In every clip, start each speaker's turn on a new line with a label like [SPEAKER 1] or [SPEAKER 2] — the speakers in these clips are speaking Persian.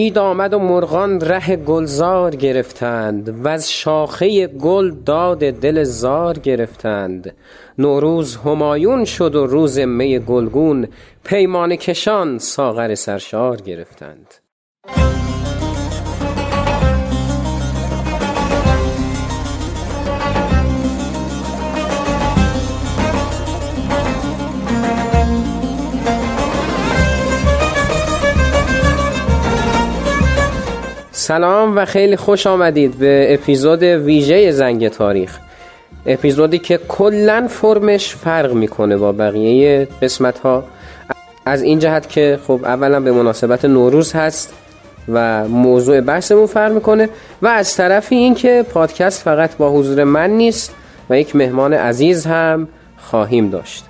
[SPEAKER 1] اید آمد و مرغان ره گلزار گرفتند و از شاخه گل داد دل زار گرفتند. نوروز همایون شد و روز می گلگون پیمان کشان ساغر سرشار گرفتند. سلام و خیلی خوش آمدید به اپیزود ویژه زنگ تاریخ. اپیزودی که کلا فرمش فرق می‌کنه با بقیه قسمت ها از این جهت که خب اولا به مناسبت نوروز هست و موضوع بحثمون فرق می‌کنه و از طرفی این که پادکست فقط با حضور من نیست و یک مهمان عزیز هم خواهیم داشت.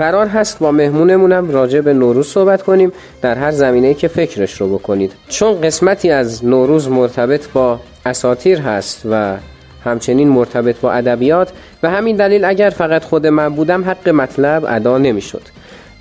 [SPEAKER 1] قرار هست با مهمونمونم راجع به نوروز صحبت کنیم در هر زمینه که فکرش رو بکنید. چون قسمتی از نوروز مرتبط با اساتیر هست و همچنین مرتبط با ادبیات و همین دلیل اگر فقط خود من بودم حق مطلب ادا نمی‌شد.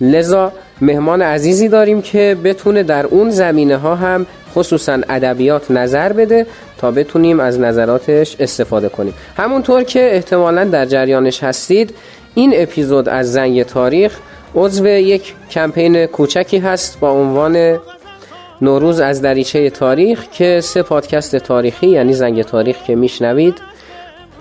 [SPEAKER 1] لذا مهمان عزیزی داریم که بتونه در اون زمینه ها هم خصوصا ادبیات نظر بده تا بتونیم از نظراتش استفاده کنیم. همونطور که احتمالا در جریانش هستید این اپیزود از زنگ تاریخ عضو یک کمپین کوچکی هست با عنوان نوروز از دریچه تاریخ که سه پادکست تاریخی یعنی زنگ تاریخ که میشنوید.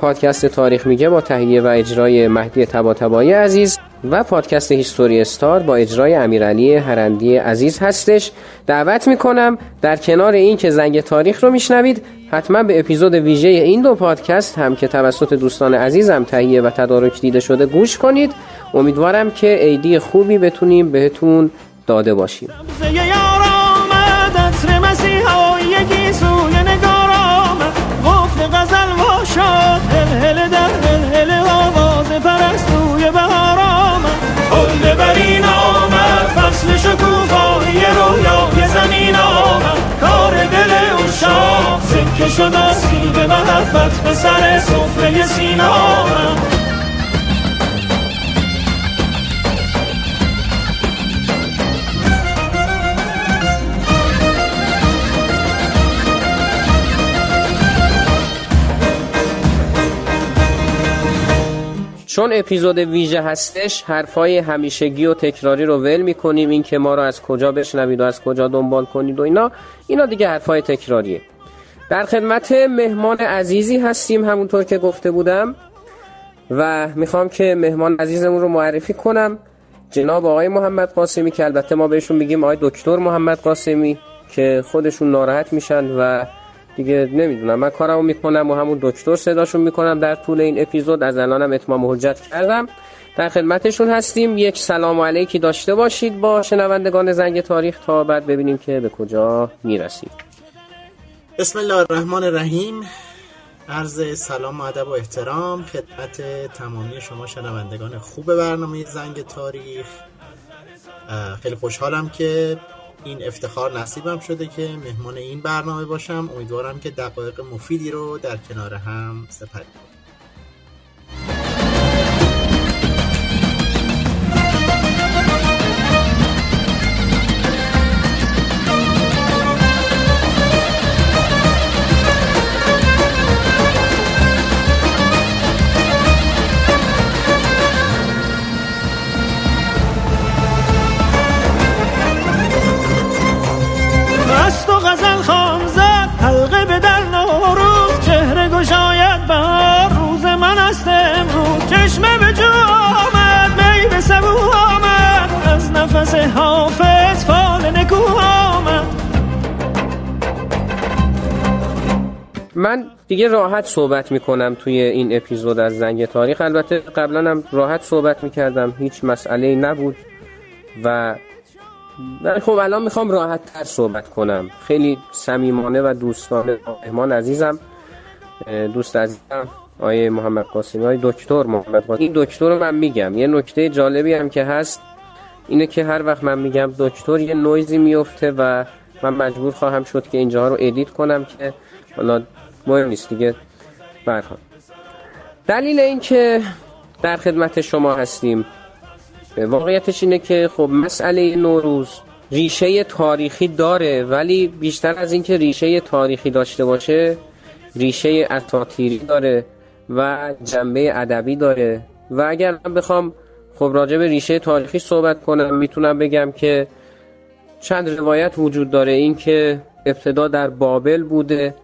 [SPEAKER 1] پادکست تاریخ میگه با تهیه و اجرای مهدی تباتبایی عزیز و پادکست هیستوری استار با اجرای امیرعلی هرندی عزیز هستش. دعوت می‌کنم در کنار این که زنگ تاریخ رو میشنوید حتما به اپیزود ویژه این دو پادکست هم که توسط دوستان عزیزم تهیه و تدارک دیده شده گوش کنید. امیدوارم که ایدی خوبی بتونیم بهتون داده باشیم.
[SPEAKER 2] که شد به محبت به سر سفره سینامم
[SPEAKER 1] چون اپیزود ویژه هستش حرفای همیشگی و تکراری رو ول می‌کنیم. این که ما رو از کجا بشنوید و از کجا دنبال کنید و اینا اینا دیگه حرفای تکراریه. در خدمت مهمان عزیزی هستیم همونطور که گفته بودم. و می‌خوام که مهمان عزیزمون رو معرفی کنم. جناب آقای محمد قاسمی که البته ما بهشون میگیم آقای دکتر محمد قاسمی که خودشون ناراحت میشن و دیگه نمی‌دونم. من کارمو می‌کنم و همون دکتر صداشون می‌کنم در طول این اپیزود. از الانم اتمام حجت کردم. در خدمتشون هستیم. یک سلام علیکی داشته باشید با شنوندگان زنگ تاریخ تا بعد ببینیم که به کجا می‌رسید
[SPEAKER 3] بسم الله الرحمن الرحیم. عرض سلام و ادب و احترام. خدمت تمامی شما شنوندگان خوب برنامه زنگ تاریخ. خیلی خوشحالم که این افتخار نصیبم شده که مهمان این برنامه باشم. امیدوارم که دقایق مفیدی رو در کنار هم سپری
[SPEAKER 1] دیگه راحت صحبت می‌کنم توی این اپیزود از زنگ تاریخ. البته قبلا هم راحت صحبت می‌کردم هیچ مسئله نبود و خب الان می‌خوام راحت تر صحبت کنم. خیلی صمیمانه و دوستانه مهمان عزیزم دوست عزیزم آیه محمد قاسمی آیه دکتر محمد قاسمی. این دکتر رو من میگم. یه نکته جالبی هم که هست اینه که هر وقت من میگم دکتر یه نویزی میفته و من مجبور خواهم شد که اینجا رو ادیت کنم که حالا مهم نیست دیگه. برخواد دلیل این که در خدمت شما هستیم واقعیتش اینه که خب مسئله نوروز ریشه تاریخی داره ولی بیشتر از اینکه ریشه تاریخی داشته باشه ریشه اساطیری داره و جنبه ادبی داره. و اگر من بخوام خب راجع به ریشه تاریخی صحبت کنم می‌تونم بگم که چند روایت وجود داره. این که ابتدا در بابل بوده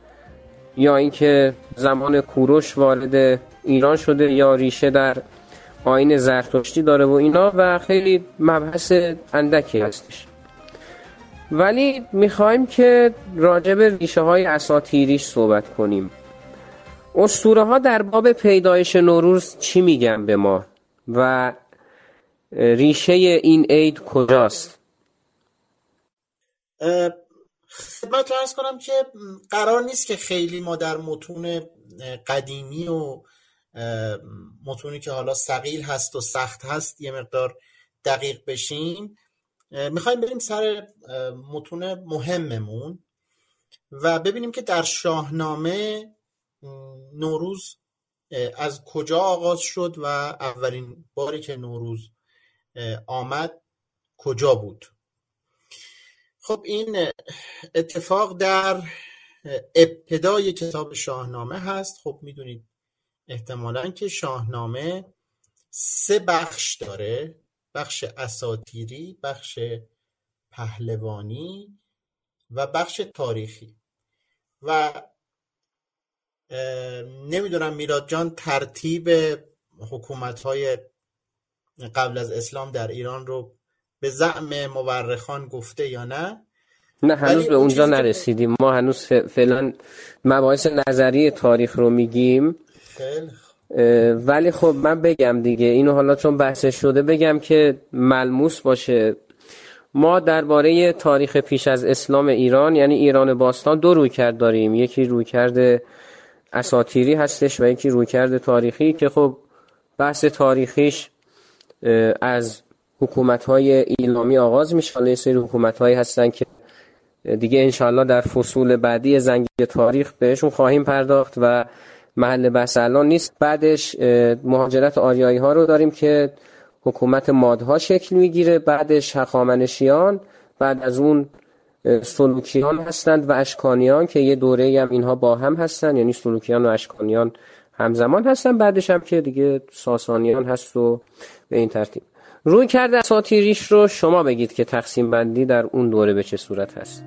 [SPEAKER 1] یا اینکه زمان کوروش وارد ایران شده یا ریشه در آین زرتشتی داره و اینا و خیلی مبحث اندکی هستش. ولی می‌خوایم که راجع به ریشه های اساتیریش صحبت کنیم. اسطوره ها در باب پیدایش نوروز چی میگن به ما؟ و ریشه این عید کجاست؟
[SPEAKER 3] خدمت ارز کنم که قرار نیست که خیلی ما در متون قدیمی و متونی که حالا سقیل هست و سخت هست یه مقدار دقیق بشیم می‌خوایم بریم سر متون مهممون و ببینیم که در شاهنامه نوروز از کجا آغاز شد و اولین باری که نوروز آمد کجا بود؟ خب این اتفاق در ابتدای کتاب شاهنامه هست. خب می‌دونید احتمالا که شاهنامه سه بخش داره. بخش اساتیری بخش پهلوانی و بخش تاریخی. و نمی‌دونم میلاد جان ترتیب حکومت های قبل از اسلام در ایران رو به زعم مورخان گفته یا نه؟
[SPEAKER 1] نه هنوز به اونجا نرسیدیم. ما هنوز فعلا مباحث نظری تاریخ رو میگیم. ولی خب من بگم دیگه اینو حالا چون بحث شده بگم که ملموس باشه. ما درباره تاریخ پیش از اسلام ایران یعنی ایران باستان دو روی کرد داریم. یکی روی کرده اساتیری هستش و یکی روی کرده تاریخی که خب بحث تاریخیش از حکومت های ایلامی آغاز میشه. حالا یه سری حکومت هایی هستن که دیگه انشالله در فصول بعدی زنگ تاریخ بهشون خواهیم پرداخت و محل بحث الان نیست. بعدش مهاجرت آریایی ها رو داریم که حکومت مادها شکل می‌گیره. بعدش هخامنشیان. بعد از اون سلوکیان هستند و اشکانیان که یه دوره هم اینها با هم هستن. یعنی سلوکیان و اشکانیان همزمان هستن. بعدش هم که دیگه ساسانیان هست و به این ترتیب. روی کرده اساتیریش رو شما بگید که تقسیم بندی در اون دوره به چه صورت هست.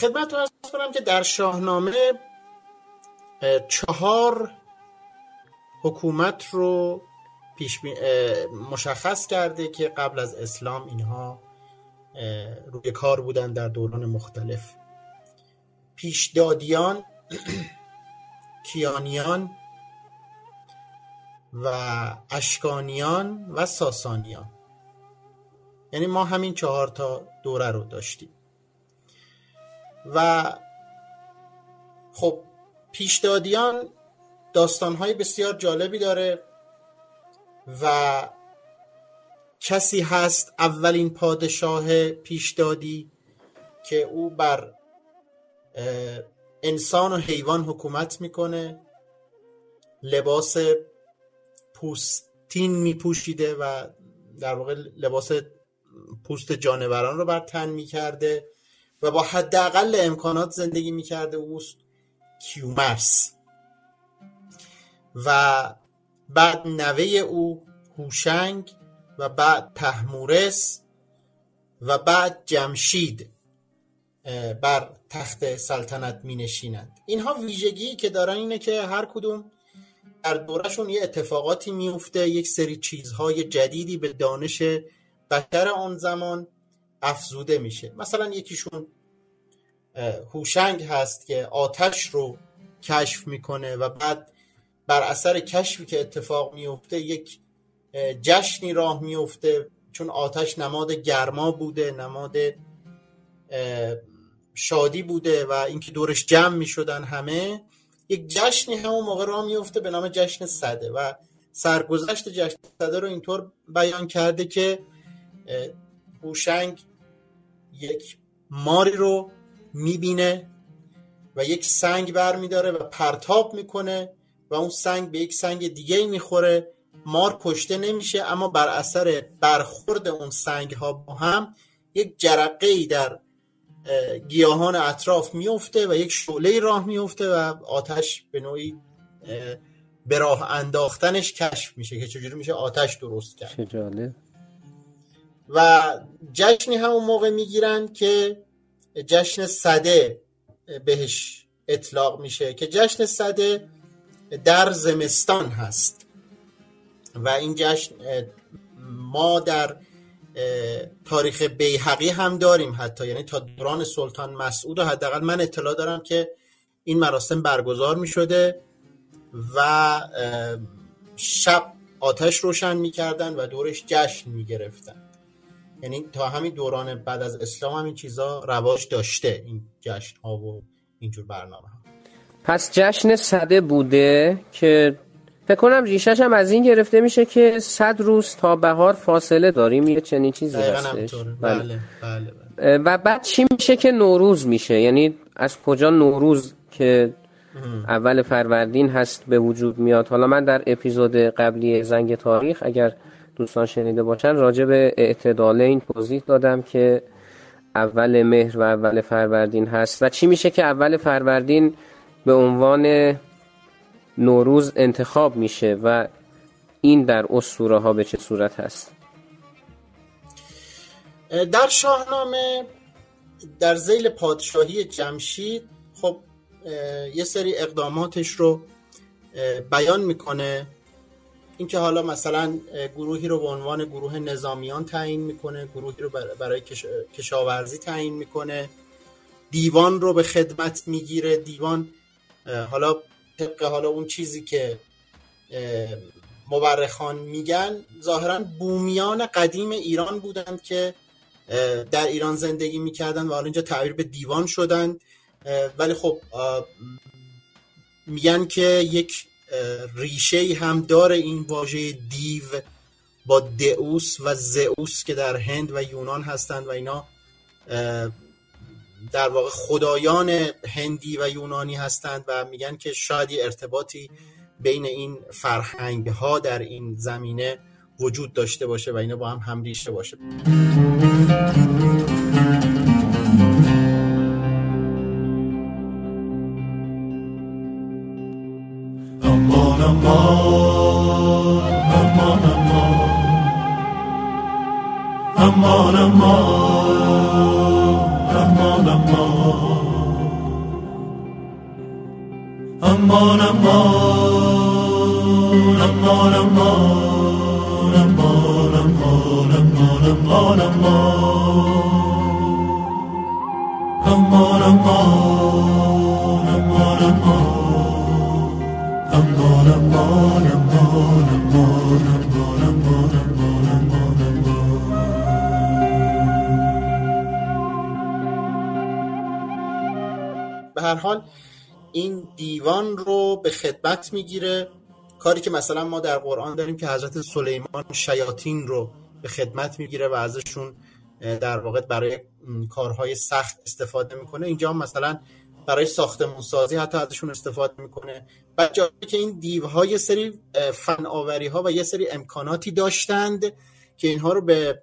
[SPEAKER 3] خدمت ارز کنم که در شاهنامه چهار حکومت رو پیش مشخص کرده که قبل از اسلام اینها روی کار بودن در دوران مختلف. پیشدادیان کیانیان و اشکانیان و ساسانیان. یعنی ما همین چهار تا دوره رو داشتیم. و خب پیشدادیان داستانهای بسیار جالبی داره و کسی هست اولین پادشاه پیشدادی که او بر انسان و حیوان حکومت می‌کنه لباس پوستین میپوشیده و در واقع لباس پوست جانوران رو بر تن می‌کرده. و با حداقل امکانات زندگی می‌کرده اوست کیومرس. و بعد نوه او هوشنگ و بعد تحمورس و بعد جمشید بر تخت سلطنت می نشینند اینها ویژگی که دارن اینه که هر کدوم در دورشون یه اتفاقاتی میفته یک سری چیزهای جدیدی به دانش بشر آن زمان افزوده میشه. مثلا یکیشون هوشنگ هست که آتش رو کشف می‌کنه و بعد بر اثر کشفی که اتفاق میفته یک جشنی راه میفته چون آتش نماد گرما بوده نماد شادی بوده و اینکه دورش جمع می‌شدن همه یک جشنی همون موقع راه میفته به نام جشن صده و سرگذشت جشن صده رو اینطور بیان کرده که هوشنگ یک ماری رو می‌بینه و یک سنگ بر میداره و پرتاب می‌کنه و اون سنگ به یک سنگ دیگه می‌خوره. مار کشته نمیشه اما بر اثر برخورد اون سنگ ها با هم یک جرقه ای در گیاهان اطراف میفته و یک شعله راه میفته و آتش به نوعی به راه انداختنش کشف میشه که چجوری میشه آتش درست کرد. و جشنی همون موقع می‌گیرن که جشن صده بهش اطلاق میشه که جشن صده در زمستان هست. و این جشن ما در تاریخ بیحقی هم داریم حتی. یعنی تا دوران سلطان مسعود و حداقل من اطلاع دارم که این مراسم برگزار می شده و شب آتش روشن می‌کردن و دورش جشن می گرفتن یعنی تا همین دوران بعد از اسلام هم این چیزا رواج داشته این جشن ها و اینجور برنامه ها
[SPEAKER 1] پس جشن صده بوده که فکر کنم ریشش هم از این گرفته میشه که صد روز تا بهار فاصله داریم یه چنین چیزی هستش
[SPEAKER 3] بله. بله. بله. بله.
[SPEAKER 1] و بعد چی میشه که نوروز میشه یعنی از کجا نوروز که اول فروردین هست به وجود میاد حالا من در اپیزود قبلی زنگ تاریخ اگر دوستان شنیده باشن راجع به اعتدال این توضیح دادم که اول مهر و اول فروردین هست. و چی میشه که اول فروردین به عنوان نوروز انتخاب میشه و این در اسطوره ها به چه صورت هست؟
[SPEAKER 3] در شاهنامه در زیل پادشاهی جمشید خب یه سری اقداماتش رو بیان می‌کنه. اینکه حالا مثلا گروهی رو به عنوان گروه نظامیان تعیین می‌کنه گروهی رو برای کشاورزی تعیین می‌کنه دیوان رو به خدمت می‌گیره دیوان حالا طبق حالا اون چیزی که مورخان میگن ظاهرا بومیان قدیم ایران بودند که در ایران زندگی می‌کردن و حالا اینجا تعبیر به دیوان شدن ولی خب میگن که یک ریشه هم داره این واژه دیو با دئوس و زئوس که در هند و یونان هستند و اینا در واقع خدایان هندی و یونانی هستند و میگن که شاید ارتباطی بین این فرهنگ ها در این زمینه وجود داشته باشه و اینا با هم هم ریشه باشه.
[SPEAKER 2] aman, aman, aman, aman, aman, aman, aman, aman, aman, aman, Amor, amor, amor, amor.
[SPEAKER 3] به هر حال این دیوان رو به خدمت می‌گیره. کاری که مثلا ما در قرآن داریم که حضرت سلیمان شیاطین رو به خدمت می‌گیره و ازشون در واقع برای کارهای سخت استفاده می‌کنه. اینجا مثلا برای ساختمون سازی حتی ازشون استفاده می‌کنه. و جایی که این دیوها یه سری فن آوری ها و یه سری امکاناتی داشتند که اینها رو به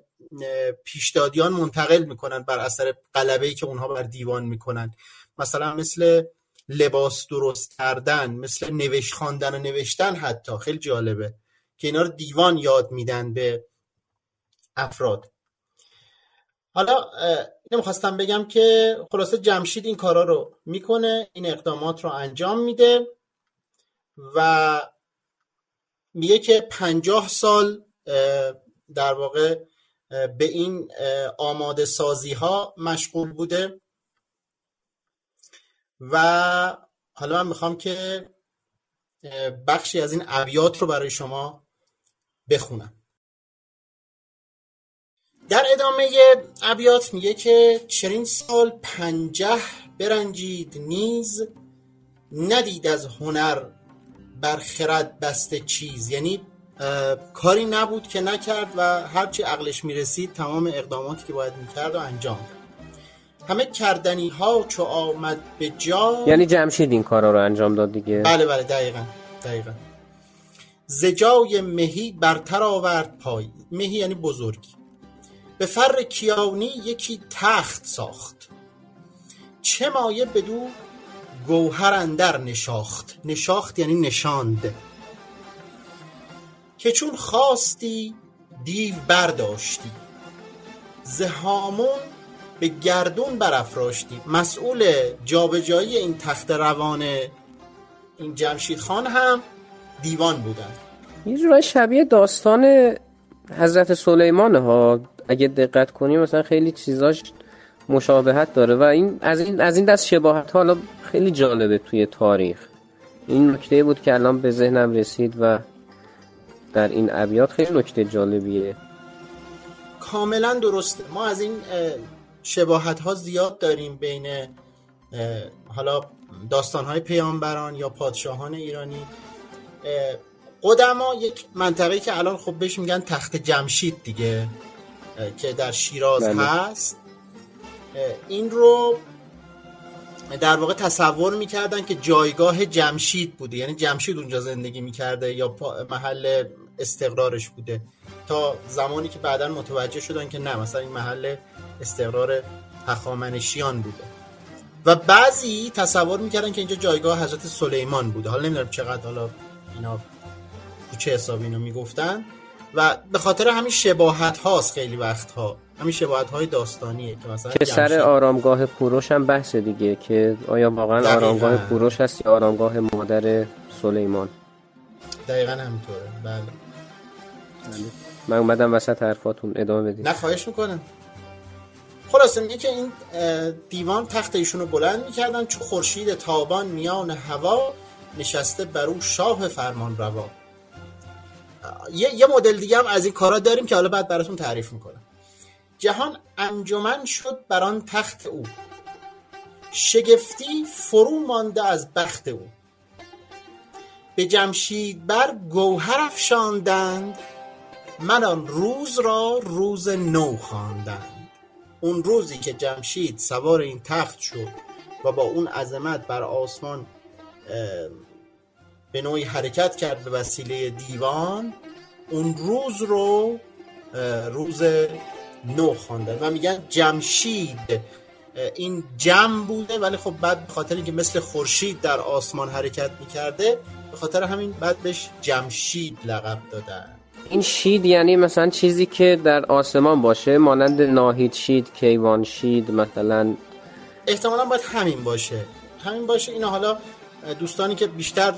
[SPEAKER 3] پیشدادیان منتقل می‌کنن بر اثر قلبه که اونها بر دیوان می‌کنن مثلا مثل لباس درست کردن مثل نوشت خواندن و نوشتن حتی. خیلی جالبه که اینا رو دیوان یاد میدن به افراد. حالا اینو می‌خواستم بگم که خلاصه جمشید این کارا رو می‌کنه این اقدامات رو انجام میده و میگه که پنجاه سال در واقع به این آماده سازی ها مشغول بوده. و حالا من می‌خوام که بخشی از این ابیات رو برای شما بخونم. در ادامه ابیات میگه که چرین سال پنجه برنجید نیز ندید از هنر بر خرد بسته چیز. یعنی کاری نبود که نکرد و هرچی عقلش می‌رسید تمام اقداماتی که باید می‌کرد و انجام داد. همه کردنی ها چو آمد به جا.
[SPEAKER 1] یعنی جمشید این کارا رو انجام داد دیگه؟
[SPEAKER 3] بله بله دقیقا دقیقا. زجای مهی برتر آورد پای. مهی یعنی بزرگی. به فر کیانی یکی تخت ساخت. چه مایه بدو گوهر اندر نشاخت. نشاخت یعنی نشاند. که چون خواستی دیو برداشتی. زهامون به گردون برافراشتی. مسئول جابجایی این تخت روان این جمشید خان هم دیوان بودن.
[SPEAKER 1] یه جورای شبیه داستان حضرت سلیمان ها. اگه دقت کنیم مثلا خیلی چیزاش مشابهت داره و این از این از این دست شباهت حالا خیلی جالبه توی تاریخ. این نکته بود که الان به ذهنم رسید و در این ابیات خیلی نکته جالبیه.
[SPEAKER 3] کاملا درسته. ما از این شباهت ها زیاد داریم بین حالا داستان های پیامبران یا پادشاهان ایرانی. قدما یک منطقه که الان خب بهش میگن تخت جمشید دیگه. که در شیراز بله. هست. این رو در واقع تصور می‌کردن که جایگاه جمشید بوده. یعنی جمشید اونجا زندگی می‌کرده یا محل استقرارش بوده. تا زمانی که بعدا متوجه شدن که نه مثلا این محل استقرار هخامنشیان بوده. و بعضی تصور می‌کردن که اینجا جایگاه حضرت سلیمان بوده. حالا نمی‌دونم چقدر حالا اینا چه حسابی اینو می‌گفتن. و به خاطر همین شباهت هاست خیلی وقت ها همین شباهت های داستانیه که مثلا
[SPEAKER 1] که سر آرامگاه کوروش هم بحث دیگه که آیا واقعا
[SPEAKER 3] دقیقاً.
[SPEAKER 1] آرامگاه کوروش هست یا آرامگاه مادر سلیمان؟
[SPEAKER 3] دقیقا همینطوره. بله.
[SPEAKER 1] من اومدم وسط حرفاتون ادامه بدید
[SPEAKER 3] نه خواهش می‌کنم. خلاصه میگه که این دیوان تخت ایشونو بلند می‌کردن چون خورشید تابان میان هوا نشسته بر او شاه فرمان روا یه, یه مدل دیگه هم از این کارا داریم که حالا بعد براتون تعریف می‌کنم. جهان انجمن شد بر آن تخت او. شگفتی فرو مانده از بخت او. به جمشید بر گوهر افشاندند من آن روز را روز نو خواندند. اون روزی که جمشید سوار این تخت شد و با اون عظمت بر آسمان به نوعی حرکت کرد به وسیله دیوان اون روز رو روز نو خواندن و میگن جمشید. این جم بوده ولی خب بعد به خاطر اینکه مثل خورشید در آسمان حرکت می‌کرده به خاطر همین بعد بهش جمشید لقب دادن.
[SPEAKER 1] این شید یعنی مثلا چیزی که در آسمان باشه مانند ناهید شید کیوان شید مثلا
[SPEAKER 3] احتمالا باید همین باشه. همین باشه این حالا دوستانی که بیشتر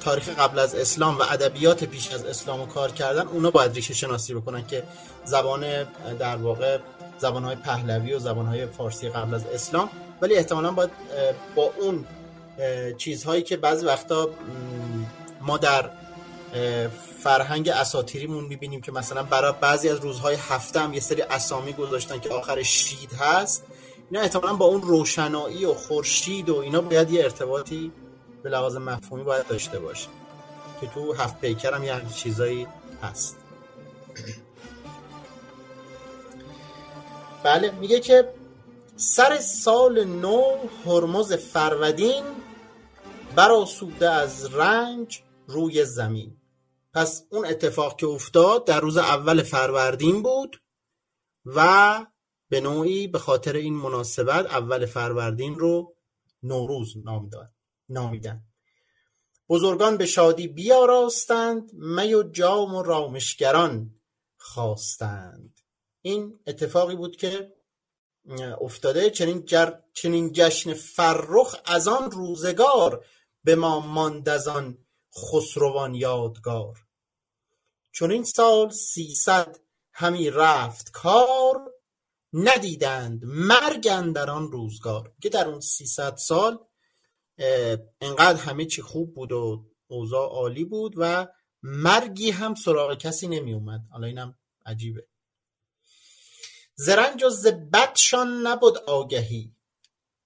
[SPEAKER 3] تاریخ قبل از اسلام و ادبیات پیش از اسلام رو کار کردن اونا باید ریشه شناسی بکنن که زبان در واقع زبانهای پهلوی و زبانهای فارسی قبل از اسلام. ولی احتمالا باید با اون چیزهایی که بعضی وقتا ما در فرهنگ اساتیریمون می‌بینیم که مثلا برای بعضی از روزهای هفته هم یه سری اسامی گذاشتن که آخرش شید هست. اینا احتمالا با اون روشنایی و خورشید و اینا باید یه ارتباطی به لحاظ مفهومی باید داشته باشه که تو هفت پیکر هم یه چیزایی هست. بله میگه که سر سال نو هرمز فرودین براسوده از رنج روی زمین. پس اون اتفاق که افتاد در روز اول فروردین بود و به نوعی به خاطر این مناسبت اول فروردین رو نوروز نام داد نامیدن. بزرگان به شادی بیاراستند می و جام و رامشگران خواستند. این اتفاقی بود که افتاده. چنین, جر... چنین جشن فرخ از آن روزگار به ما ماند از آن خسروان یادگار. چون این سال سیصد همی رفت کار ندیدند. مرگ در آن روزگار. که در اون 300 سال انقدر همه چی خوب بود و اوضاع عالی بود و مرگی هم سراغ کسی نمی اومد حالا اینم عجیبه. زرنج و زبدشان نبود آگهی.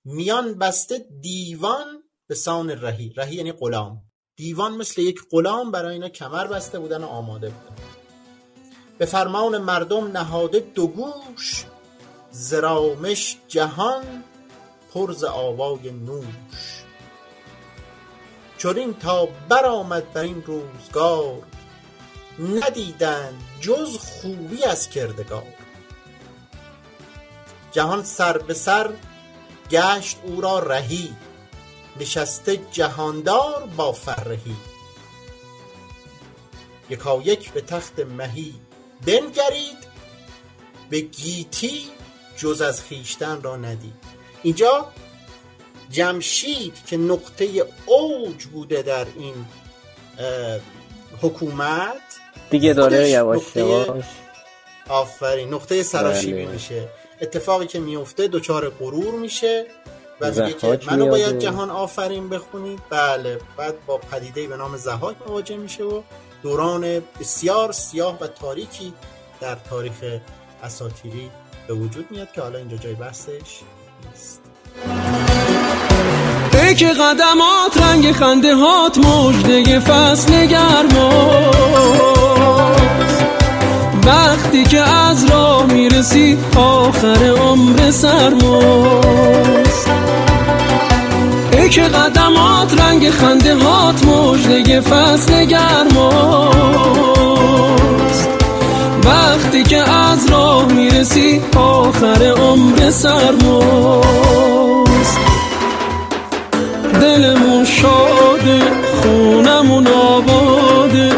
[SPEAKER 3] میان بسته دیوان به سان رهی. رهی یعنی غلام. دیوان مثل یک غلام برای اینا کمر بسته بودن و آماده بودن. به فرمان مردم نهاده دو گوش. زرامش جهان پرز آوای نوش. چون تا برآمد بر این روزگار ندیدند جز خوبی از کردگار. جهان سر به سر گشت او را رهی نشسته جهاندار با فرهی. یکا یک به تخت مهی بنگرید به گیتی جز از خیشتن را ندید. اینجا جمشید که نقطه اوج بوده در این حکومت.
[SPEAKER 1] دیگه داره یواش یواش.
[SPEAKER 3] آفرین نقطه سراشیبی
[SPEAKER 1] بله.
[SPEAKER 3] میشه. اتفاقی که میفته دچار غرور میشه و میگه که منو باید جهان آفرین بخونید. بله بعد با پدیده به نام زهاک مواجه میشه و دوران بسیار سیاه و تاریکی در تاریخ اساتیری به وجود میاد که حالا اینجا جای بحثش نیست.
[SPEAKER 4] ای که قدمات رنگ خنده هات مجده فصل گرما وقتی که از راه می‌رسی آخر عمر سرماست. ای که قدمات رنگ خنده هات مجده فصل گرماست. وقتی که از راه می‌رسی آخر عمر سرماست. دلمون شاده خونمون آباده.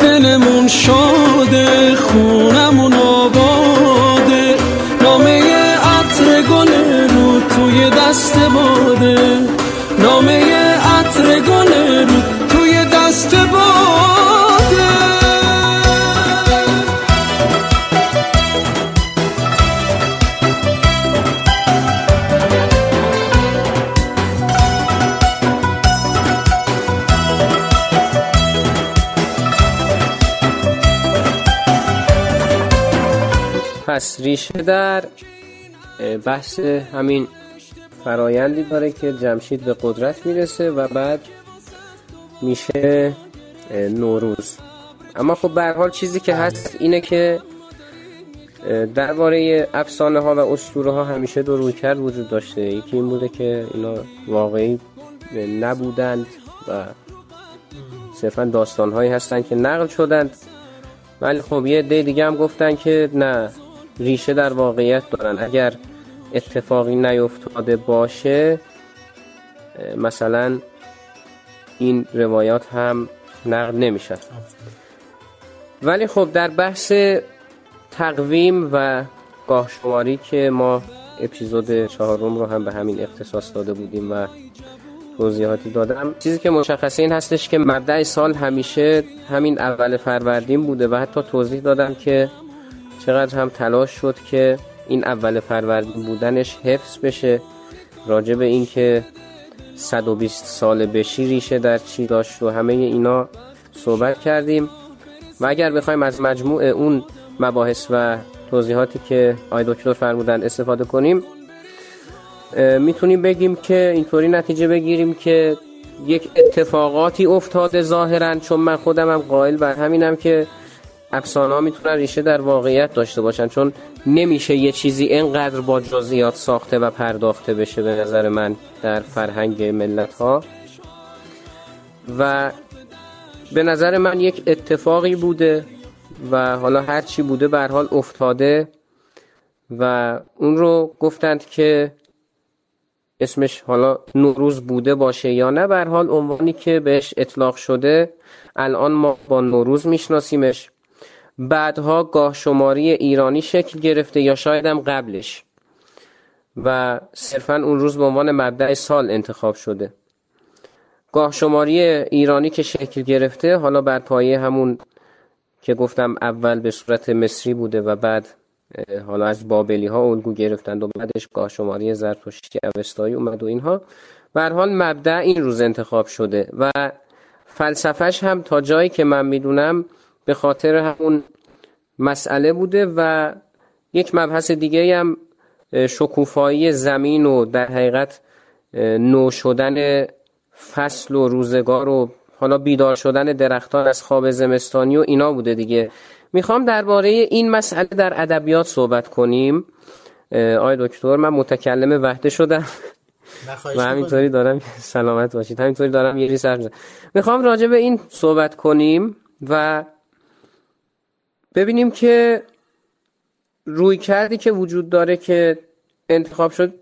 [SPEAKER 4] دلمون شاده خونمون آباده. نامه عطر گل رو توی دست باده. نامه عطر گل رو توی دست باده.
[SPEAKER 1] پس ریشه در بحث همین فرایندی داره که جمشید به قدرت می‌رسه و بعد میشه نوروز. اما خب به هر حال چیزی که هست اینه که درباره افسانه ها و اسطوره ها همیشه دو روی کرد وجود داشته. یکی این بوده که اینا واقعی نبودند و صرفا داستان هایی هستند که نقل شدند ولی خب یه عده دیگه هم گفتن که نه ریشه در واقعیت دارن. اگر اتفاقی نیفتاده باشه مثلا این روایات هم نقل نمیشن. ولی خب در بحث تقویم و گاه شماری که ما اپیزود چهارم رو هم به همین اختصاص داده بودیم و توضیحاتی دادم چیزی که مشخصه این هستش که مبدع سال همیشه همین اول فروردین بوده و حتی توضیح دادم که چقدر هم تلاش شد که این اول فروردین بودنش حفظ بشه. راجع به این که 120 سال بشی ریشه در چی داشت و همه اینا صحبت کردیم. و اگر بخوایم از مجموع اون مباحث و توضیحاتی که آی دکتر فرمودن استفاده کنیم می‌تونیم بگیم که اینطوری نتیجه بگیریم که یک اتفاقاتی افتاده ظاهرا چون من خودم هم قائل بر همینم که افسانه ها می‌تونن ریشه در واقعیت داشته باشن چون نمیشه یه چیزی اینقدر با جزئیات ساخته و پرداخته بشه به نظر من در فرهنگ ملت ها و به نظر من یک اتفاقی بوده و حالا هر چی بوده به حال افتاده و اون رو گفتند که اسمش حالا نوروز بوده باشه یا نه به حال عنوانی که بهش اطلاق شده الان ما با نوروز میشناسیمش. بعدها گاه شماری ایرانی شکل گرفته یا شاید هم قبلش. و صرفا اون روز به عنوان مبدع سال انتخاب شده. گاه شماری ایرانی که شکل گرفته حالا بر پایه همون که گفتم اول به صورت مصری بوده و بعد حالا از بابلی ها الگو گرفتند و بعدش گاه شماری زرتشتی اوستایی اومد و اینها. به حال مبدع این روز انتخاب شده و فلسفهش هم تا جایی که من می‌دونم به خاطر همون مسئله بوده و یک مبحث دیگه هم شکوفایی زمین و در حقیقت نو شدن فصل و روزگار و حالا بیدار شدن درختان از خواب زمستانی و اینا بوده دیگه. می‌خوام درباره این مسئله در ادبیات صحبت کنیم. آی دکتر من متکلم وحده شدم. و همینطوری دارم سلامت باشید. همینطوری دارم یه ریسر می‌خوام راجع به این صحبت کنیم و ببینیم که روی کردی که وجود داره که انتخاب شد.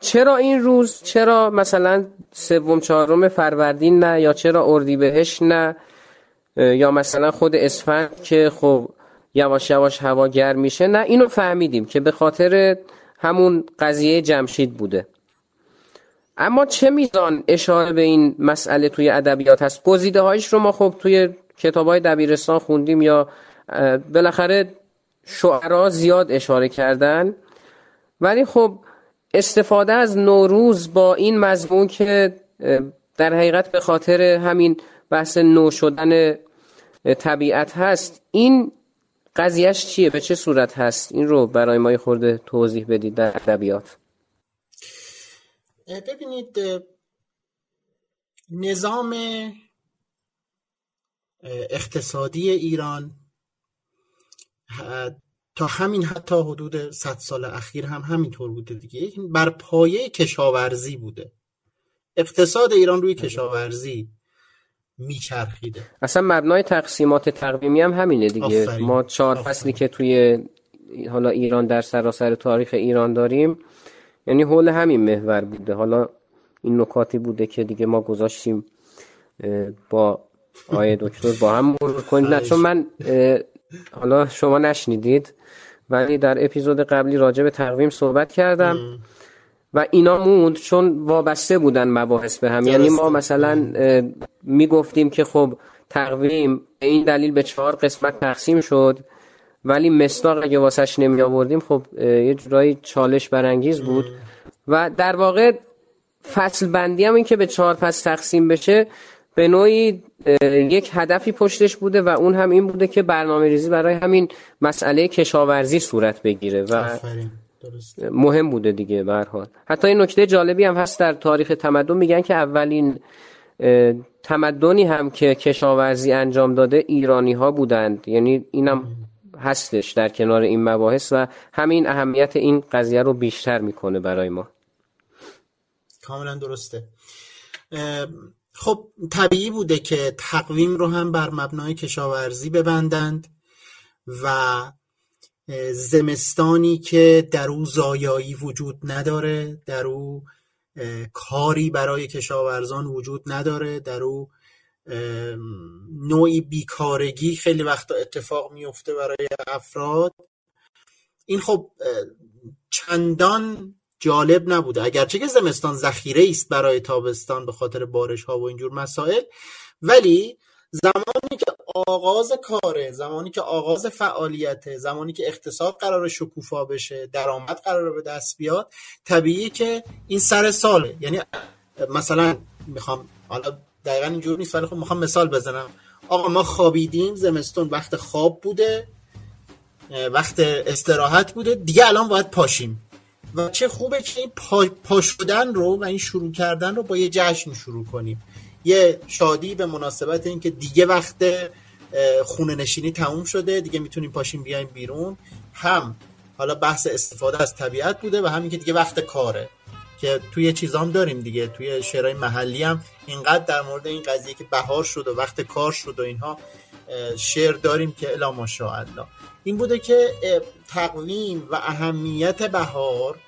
[SPEAKER 1] چرا این روز؟ چرا مثلا سوم چهارم فروردین نه؟ یا چرا اردیبهشت نه؟ یا مثلا خود اسفند که خب یواش یواش هوا گرم میشه. نه اینو فهمیدیم که به خاطر همون قضیه جمشید بوده. اما چه میزان اشاره به این مسئله توی ادبیات هست؟ گزیده هایش رو ما خب توی کتاب های دبیرستان خوندیم یا بالاخره شعرا زیاد اشاره کردن. ولی خب استفاده از نوروز با این مضمون که در حقیقت به خاطر همین بحث نو شدن طبیعت هست این قضیهش چیه؟ به چه صورت هست؟ این رو برای ما خورده توضیح بدید در ادبیات.
[SPEAKER 3] ببینید نظام اقتصادی ایران تا همین حتی حدود 100 سال اخیر هم همینطور بوده دیگه. بر پایه کشاورزی بوده. اقتصاد ایران روی کشاورزی میچرخیده.
[SPEAKER 1] اصلا مبنای تقسیمات تقویمی هم همینه دیگه.
[SPEAKER 3] آفرین.
[SPEAKER 1] ما چهار
[SPEAKER 3] آفرین.
[SPEAKER 1] فصلی که توی حالا ایران در سراسر تاریخ ایران داریم یعنی حول همین محور بوده. حالا این نکاتی بوده که دیگه ما گذاشتیم با آقای دکتر با هم مرور کنید نه چون من حالا شما نشنیدید ولی در اپیزود قبلی راجع به تقویم صحبت کردم و اینا موند چون وابسته بودن مباحث به هم. یعنی ما مثلا می‌گفتیم که خب تقویم به این دلیل به چهار قسمت تقسیم شد ولی مستاق اگه واسش نمی آوردیم خب یه جورایی چالش برانگیز بود. و در واقع فصل بندی هم این که به چهار فصل تقسیم بشه به نوعی یک هدفی پشتش بوده و اون هم این بوده که برنامه ریزی برای همین مسئله کشاورزی صورت بگیره و
[SPEAKER 3] آفرین درست
[SPEAKER 1] مهم بوده دیگه به هر حال. حتی این نکته جالبی هم هست در تاریخ تمدن میگن که اولین تمدنی هم که کشاورزی انجام داده ایرانی ها بودند. یعنی اینم هستش در کنار این مباحث و همین اهمیت این قضیه رو بیشتر می‌کنه برای ما.
[SPEAKER 3] کاملا درسته. خب طبیعی بوده که تقویم رو هم بر مبنای کشاورزی ببندند و زمستانی که در او زایایی وجود نداره در او کاری برای کشاورزان وجود نداره در او نوعی بیکارگی خیلی وقتا اتفاق میفته برای افراد. این خب چندان جالب نبوده. اگرچه که زمستان ذخیره است برای تابستان به خاطر بارش ها و اینجور مسائل ولی زمانی که آغاز کاره زمانی که آغاز فعالیته زمانی که اقتصاد قرار شکوفا بشه درآمد قرار به دست بیاد طبیعیه که این سر ساله. یعنی مثلا می‌خوام حالا دقیقا اینجور نیست ولی خب می‌خوام مثال بزنم. آقا ما خوابیدیم زمستون وقت خواب بوده وقت استراحت بوده دیگه الان باید پاشیم. و چه خوبه که این پا, پا شدن رو و این شروع کردن رو با یه جشن شروع کنیم. یه شادی به مناسبت اینکه دیگه وقت خونه نشینی تموم شده دیگه می‌تونیم پاشیم بیایم بیرون. هم حالا بحث استفاده از طبیعت بوده و همین که دیگه وقت کاره. که توی چیزام داریم دیگه توی شعرهای محلی هم اینقدر در مورد این قضیه که بهار شد و وقت کار شد و اینها. شعر داریم که الا ماشاءالله. این بوده که تقویم و اهمیت بهار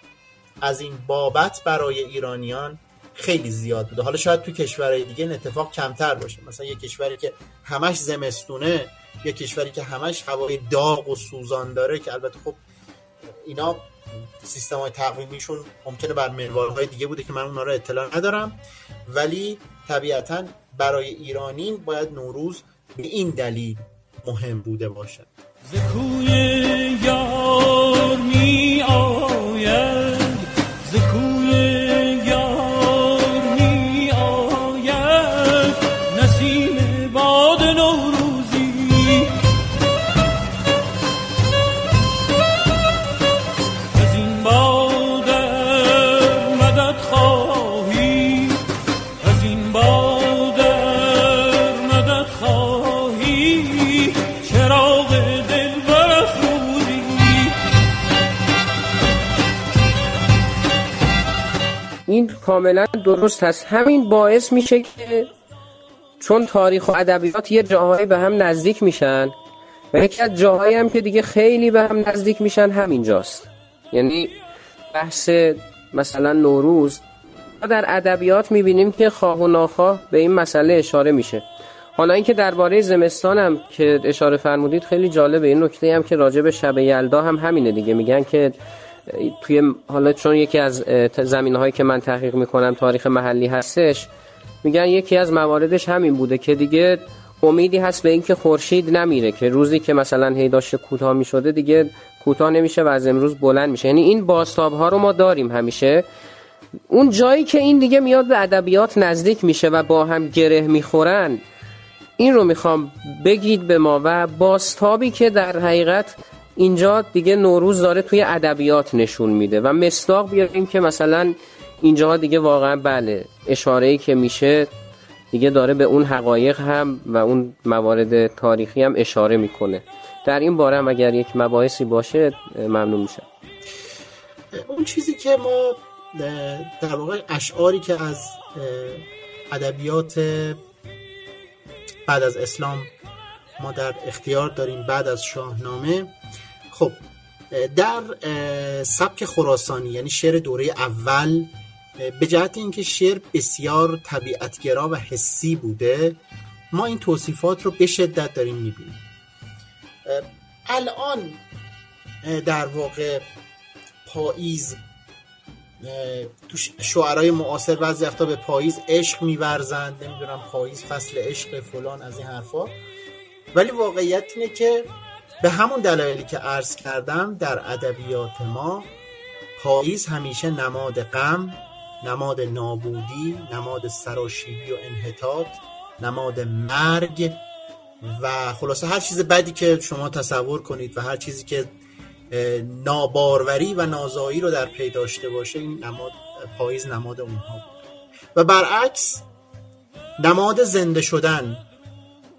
[SPEAKER 3] از این بابت برای ایرانیان خیلی زیاد بوده. حالا شاید تو کشورهای دیگه این اتفاق کمتر باشه. مثلا یه کشوری که همش زمستونه یه کشوری که همش هوای داغ و سوزان داره که البته خب اینا سیستم های تقویمیشون ممکنه بر منوالهای دیگه بوده که من اونا رو اطلاع ندارم. ولی طبیعتا برای ایرانی باید نوروز به این دلیل مهم بوده باشد.
[SPEAKER 2] زکوی یار می آید
[SPEAKER 1] کاملا درست هست. همین باعث میشه که چون تاریخ و ادبیات یه جاهایی به هم نزدیک میشن و یکی از جاهایی هم که دیگه خیلی به هم نزدیک میشن همینجاست. یعنی بحث مثلا نوروز ما در ادبیات می‌بینیم که خواه و ناخواه به این مسئله اشاره میشه. حالا اینکه درباره زمستان هم که اشاره فرمودید خیلی جالبه. این نکته هم که راجع به شب یلدا هم همینه دیگه. میگن که توی حالا چون یکی از زمین هایی که من تحقیق می‌کنم تاریخ محلی هستش میگن یکی از مواردش همین بوده که دیگه امیدی هست به اینکه خورشید نمیره که روزی که مثلا هی داشته کوتاه می‌شده دیگه کوتاه نمیشه و از امروز بلند میشه. یعنی این باستاب ها رو ما داریم همیشه. اون جایی که این دیگه میاد به ادبیات نزدیک میشه و با هم گره می‌خورن این رو می‌خوام بگید به ما و باستابی که در حقیقت اینجا دیگه نوروز داره توی ادبیات نشون میده و مصداق بیاریم که مثلا اینجا دیگه واقعا بله اشاره ای که میشه دیگه داره به اون حقایق هم و اون موارد تاریخی هم اشاره می‌کنه. در این باره هم اگر یک مباحثی باشه ممنون میشم.
[SPEAKER 3] اون چیزی که ما در واقع اشعاری که از ادبیات بعد از اسلام ما در اختیار داریم بعد از شاهنامه خب در سبک خراسانی یعنی شعر دوره اول به جهت اینکه شعر بسیار طبیعتگرا و حسی بوده ما این توصیفات رو به شدت داریم می‌بینیم. الان در واقع پاییز تو شعرهای معاصر بعضی وقتا به پاییز عشق میورزند نمی‌دونم پاییز فصل عشق فلان از این حرفا. ولی واقعیت اینه که به همون دلایلی که عرض کردم در ادبیات ما پاییز همیشه نماد غم نماد نابودی نماد سراشیبی و انحطاط نماد مرگ و خلاصه هر چیز بدی که شما تصور کنید و هر چیزی که ناباروری و نازایی رو در پی داشته باشه این نماد پاییز نماد اونها بود. و برعکس نماد زنده شدن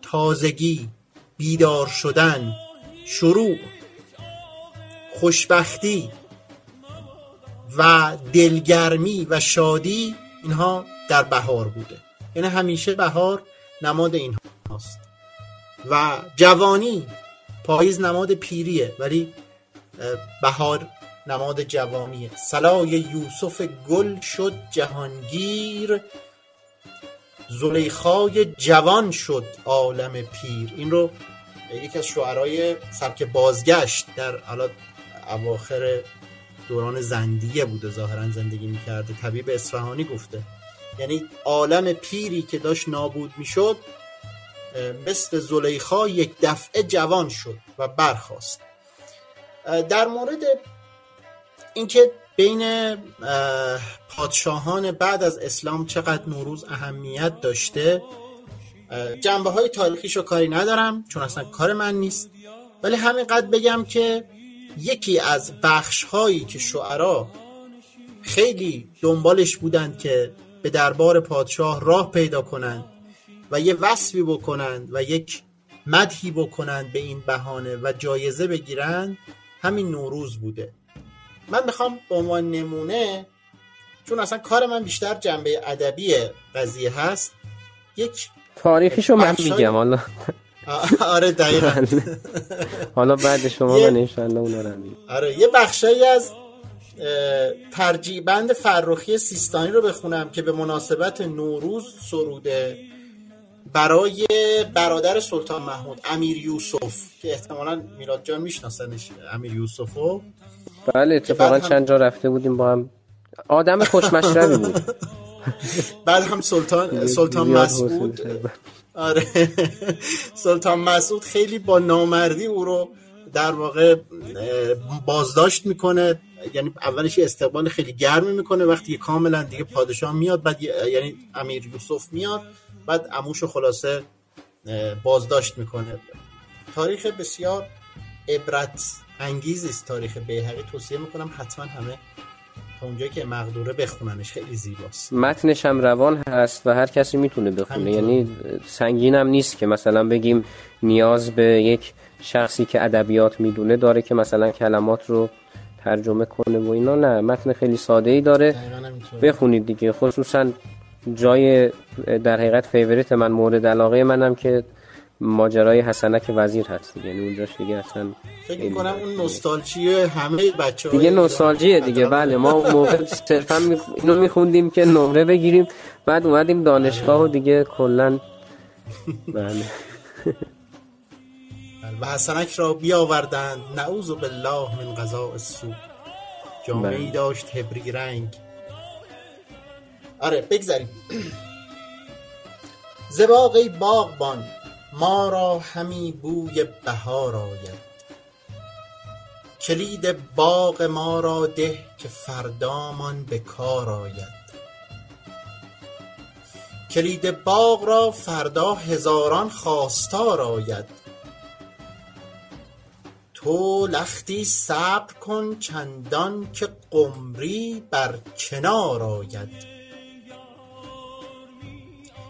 [SPEAKER 3] تازگی بیدار شدن شروع خوشبختی و دلگرمی و شادی اینها در بهار بوده. یعنی همیشه بهار نماد این هاست و جوانی پاییز نماد پیریه ولی بهار نماد جوانیه. سلای یوسف گل شد جهانگیر. زلیخای جوان شد عالم پیر. این رو یکی از شعرهای سبک بازگشت در حالا اواخر دوران زندیه بوده ظاهرا زندگی می‌کرده. طبیب اصفهانی گفته. یعنی عالم پیری که داشت نابود می‌شد مثل زلیخا یک دفعه جوان شد و برخواست در مورد اینکه بین پادشاهان بعد از اسلام چقدر نوروز اهمیت داشته جنبه های تاریخیش رو کاری ندارم چون اصلا کار من نیست. ولی همینقدر بگم که یکی از بخش هایی که شعرا خیلی دنبالش بودند که به دربار پادشاه راه پیدا کنند و یه وصفی بکنند و یک مدهی بکنند به این بهانه و جایزه بگیرند همین نوروز بوده. من می‌خوام به عنوان نمونه چون اصلا کار من بیشتر جنبه ادبی قضیه هست یک
[SPEAKER 1] تاریخیشو من میگم حالا.
[SPEAKER 3] آره دقیقا.
[SPEAKER 1] بله. حالا بعد شما من انشالله اونا رو
[SPEAKER 3] آره یه بخشایی از ترجیح بند فرخی سیستانی رو بخونم که به مناسبت نوروز سروده برای برادر سلطان محمود امیر یوسف که احتمالا میلاد جان میشناسنش امیر یوسفو.
[SPEAKER 1] بله اتفاقا چند جا رفته بودیم با هم. آدم خوشمشربی بود.
[SPEAKER 3] بعد هم سلطان سلطان مسعود. آره. سلطان مسعود خیلی با نامردی او رو در واقع بازداشت می‌کنه. یعنی اولش استقبال خیلی گرمی می‌کنه. وقتی کاملا دیگه پادشاه میاد بعد یعنی امیر یوسف میاد بعد اموشو خلاصه بازداشت می‌کنه. تاریخ بسیار عبرت انگیز است. تاریخ بیهقی توصیه می‌کنم حتما همه تا اونجایی که مقدوره بخوننش خیلی زیباست.
[SPEAKER 1] متنش هم روان هست و هر کسی می‌تونه بخونه. یعنی سنگین هم نیست که مثلا بگیم نیاز به یک شخصی که ادبیات می‌دونه داره که مثلا کلمات رو ترجمه کنه و اینا. نه متن خیلی ساده ای داره بخونید دیگه. خصوصا جای در حقیقت فیوریت من مورد علاقه منم که ماجرای حسنک وزیر هست یعنی اونجاش دیگه اصلا
[SPEAKER 3] فکر می‌کنم اون نوستالژی همه بچه
[SPEAKER 1] دیگه نوستالژیه دیگه. بله ما موقع صرفا اینو میخوندیم که نمره بگیریم. بعد اومدیم دانشگاه و دیگه کلا بله.
[SPEAKER 3] و حسنک را بیاوردند. نعوذ بالله من قضاء السوء. جامعه ای داشت هبری رنگ. آره بگذاریم. زباقی باغبان. ما را همی بوی بهار آید. کلید باغ ما را ده که فردامان به کار آید. کلید باغ را فردا هزاران خواستار آید. تو لختی صبر کن چندان که قمری بر کنار آید.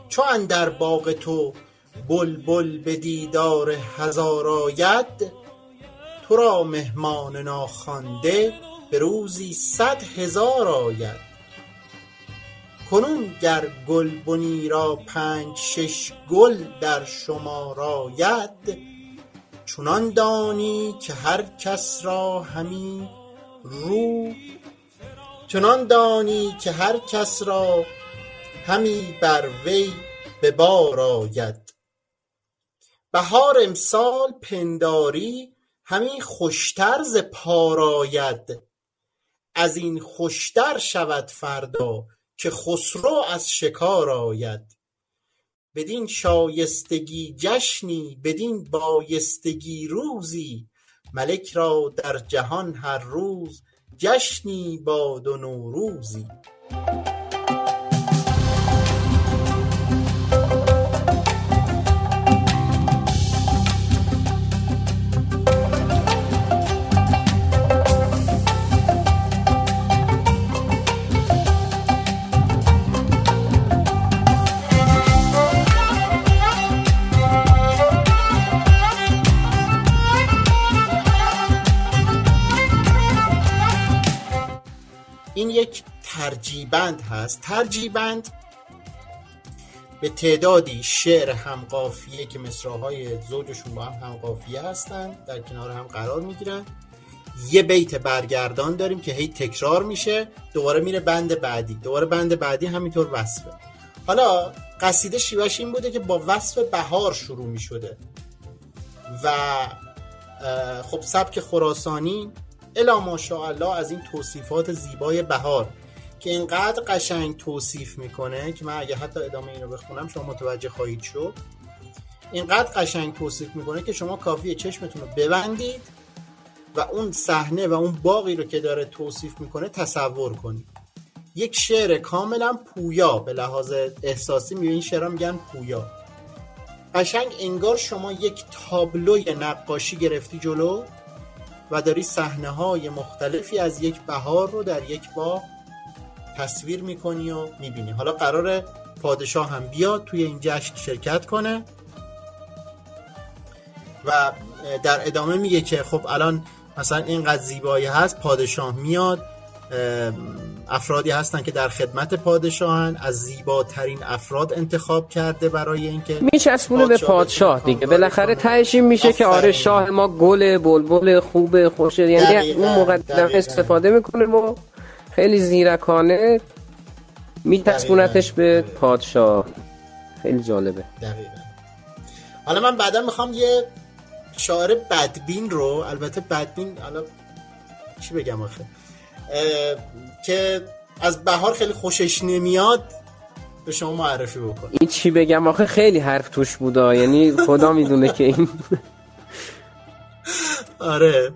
[SPEAKER 3] چو اندر باغ تو بلبل به دیدار هزار آید تو را مهمان ناخوانده به روزی صد هزار آید. کنون گر گلبنی را پنج شش گل در شما راید چنان دانی که هر کس را همی رو چنان دانی که هر کس را همی بر وی به بار آید. بهار امسال پنداری همی خوشتر ز پار از این خوشتر شود فردا که خسرو از شکار آید. بدین شایستگی جشنی بدین بایستگی روزی ملک را در جهان هر روز جشنی باد و نوروزی. ترجیبند هست. ترجیبند به تعدادی شعر همقافیه که مصراهای زوجشون با هم همقافیه هستن در کنار هم قرار می‌گیرن. یه بیت برگردان داریم که هی تکرار میشه دوباره میره بند بعدی. دوباره بند بعدی همینطور وصفه. حالا قصیده شیوهش این بوده که با وصف بهار شروع می‌شده. و خب سبک خراسانی الا ماشاءالله از این توصیفات زیبای بهار. که اینقدر قشنگ توصیف می‌کنه که من اگه حتی ادامه اینو بخونم شما متوجه خواهید شد. اینقدر قشنگ توصیف می‌کنه که شما کافیه چشمتون رو ببندید و اون صحنه و اون باقی رو که داره توصیف می‌کنه تصور کنید. یک شعر کاملا پویا به لحاظ احساسی می این شعرها میگن پویا. قشنگ انگار شما یک تابلوی نقاشی گرفتی جلو و داری صحنه های مختلفی از یک بهار رو در یک باغ تصویر می‌کنی و می‌بینی. حالا قرار پادشاه هم بیاد توی این جشن شرکت کنه و در ادامه میگه که خب الان مثلا اینقدر زیبایی هست پادشاه میاد افرادی هستن که در خدمت پادشاهن از زیباترین افراد انتخاب کرده برای اینکه
[SPEAKER 1] میچسبونه به پادشاه دیگه. بالاخره تهش این میشه که آره شاه ما گل بلبل خوب خوشه. یعنی اون مقدم استفاده می‌کنه و خیلی زیرکانه میچسبونتش به پادشاه. خیلی جالبه.
[SPEAKER 3] دقیقا. حالا من بعدا می‌خوام یه شاعر بدبین رو البته بدبین حالا چی بگم آخه؟ که از بهار خیلی خوشش نمیاد به شما معرفی بکنم.
[SPEAKER 1] این چی بگم آخه؟ خیلی حرف توش بودا. یعنی خدا می‌دونه که این
[SPEAKER 3] آره.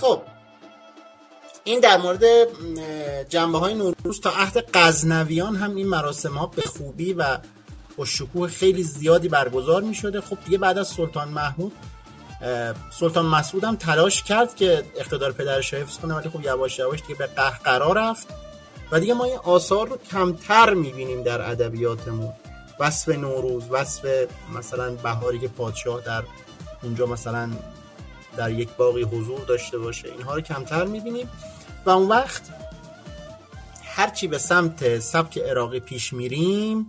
[SPEAKER 3] خب این در مورد جنبه های نوروز تا عهد غزنویان هم این مراسم ها به خوبی و با شکوه خیلی زیادی برگزار می شده خب دیگه بعد از سلطان محمود سلطان مسعود هم تلاش کرد که اقتدار پدرش حفظ کنه ولی خب یواش یواش دیگه به قهقرا رفت. و دیگه ما این آثار رو کمتر می‌بینیم در ادبیاتمون. وصف نوروز وصف مثلا بهاری که پادشاه در اونجا مثلا در یک باقی حضور داشته باشه اینها رو کمتر می‌بینیم. و اون وقت هرچی به سمت سبک عراقی پیش میریم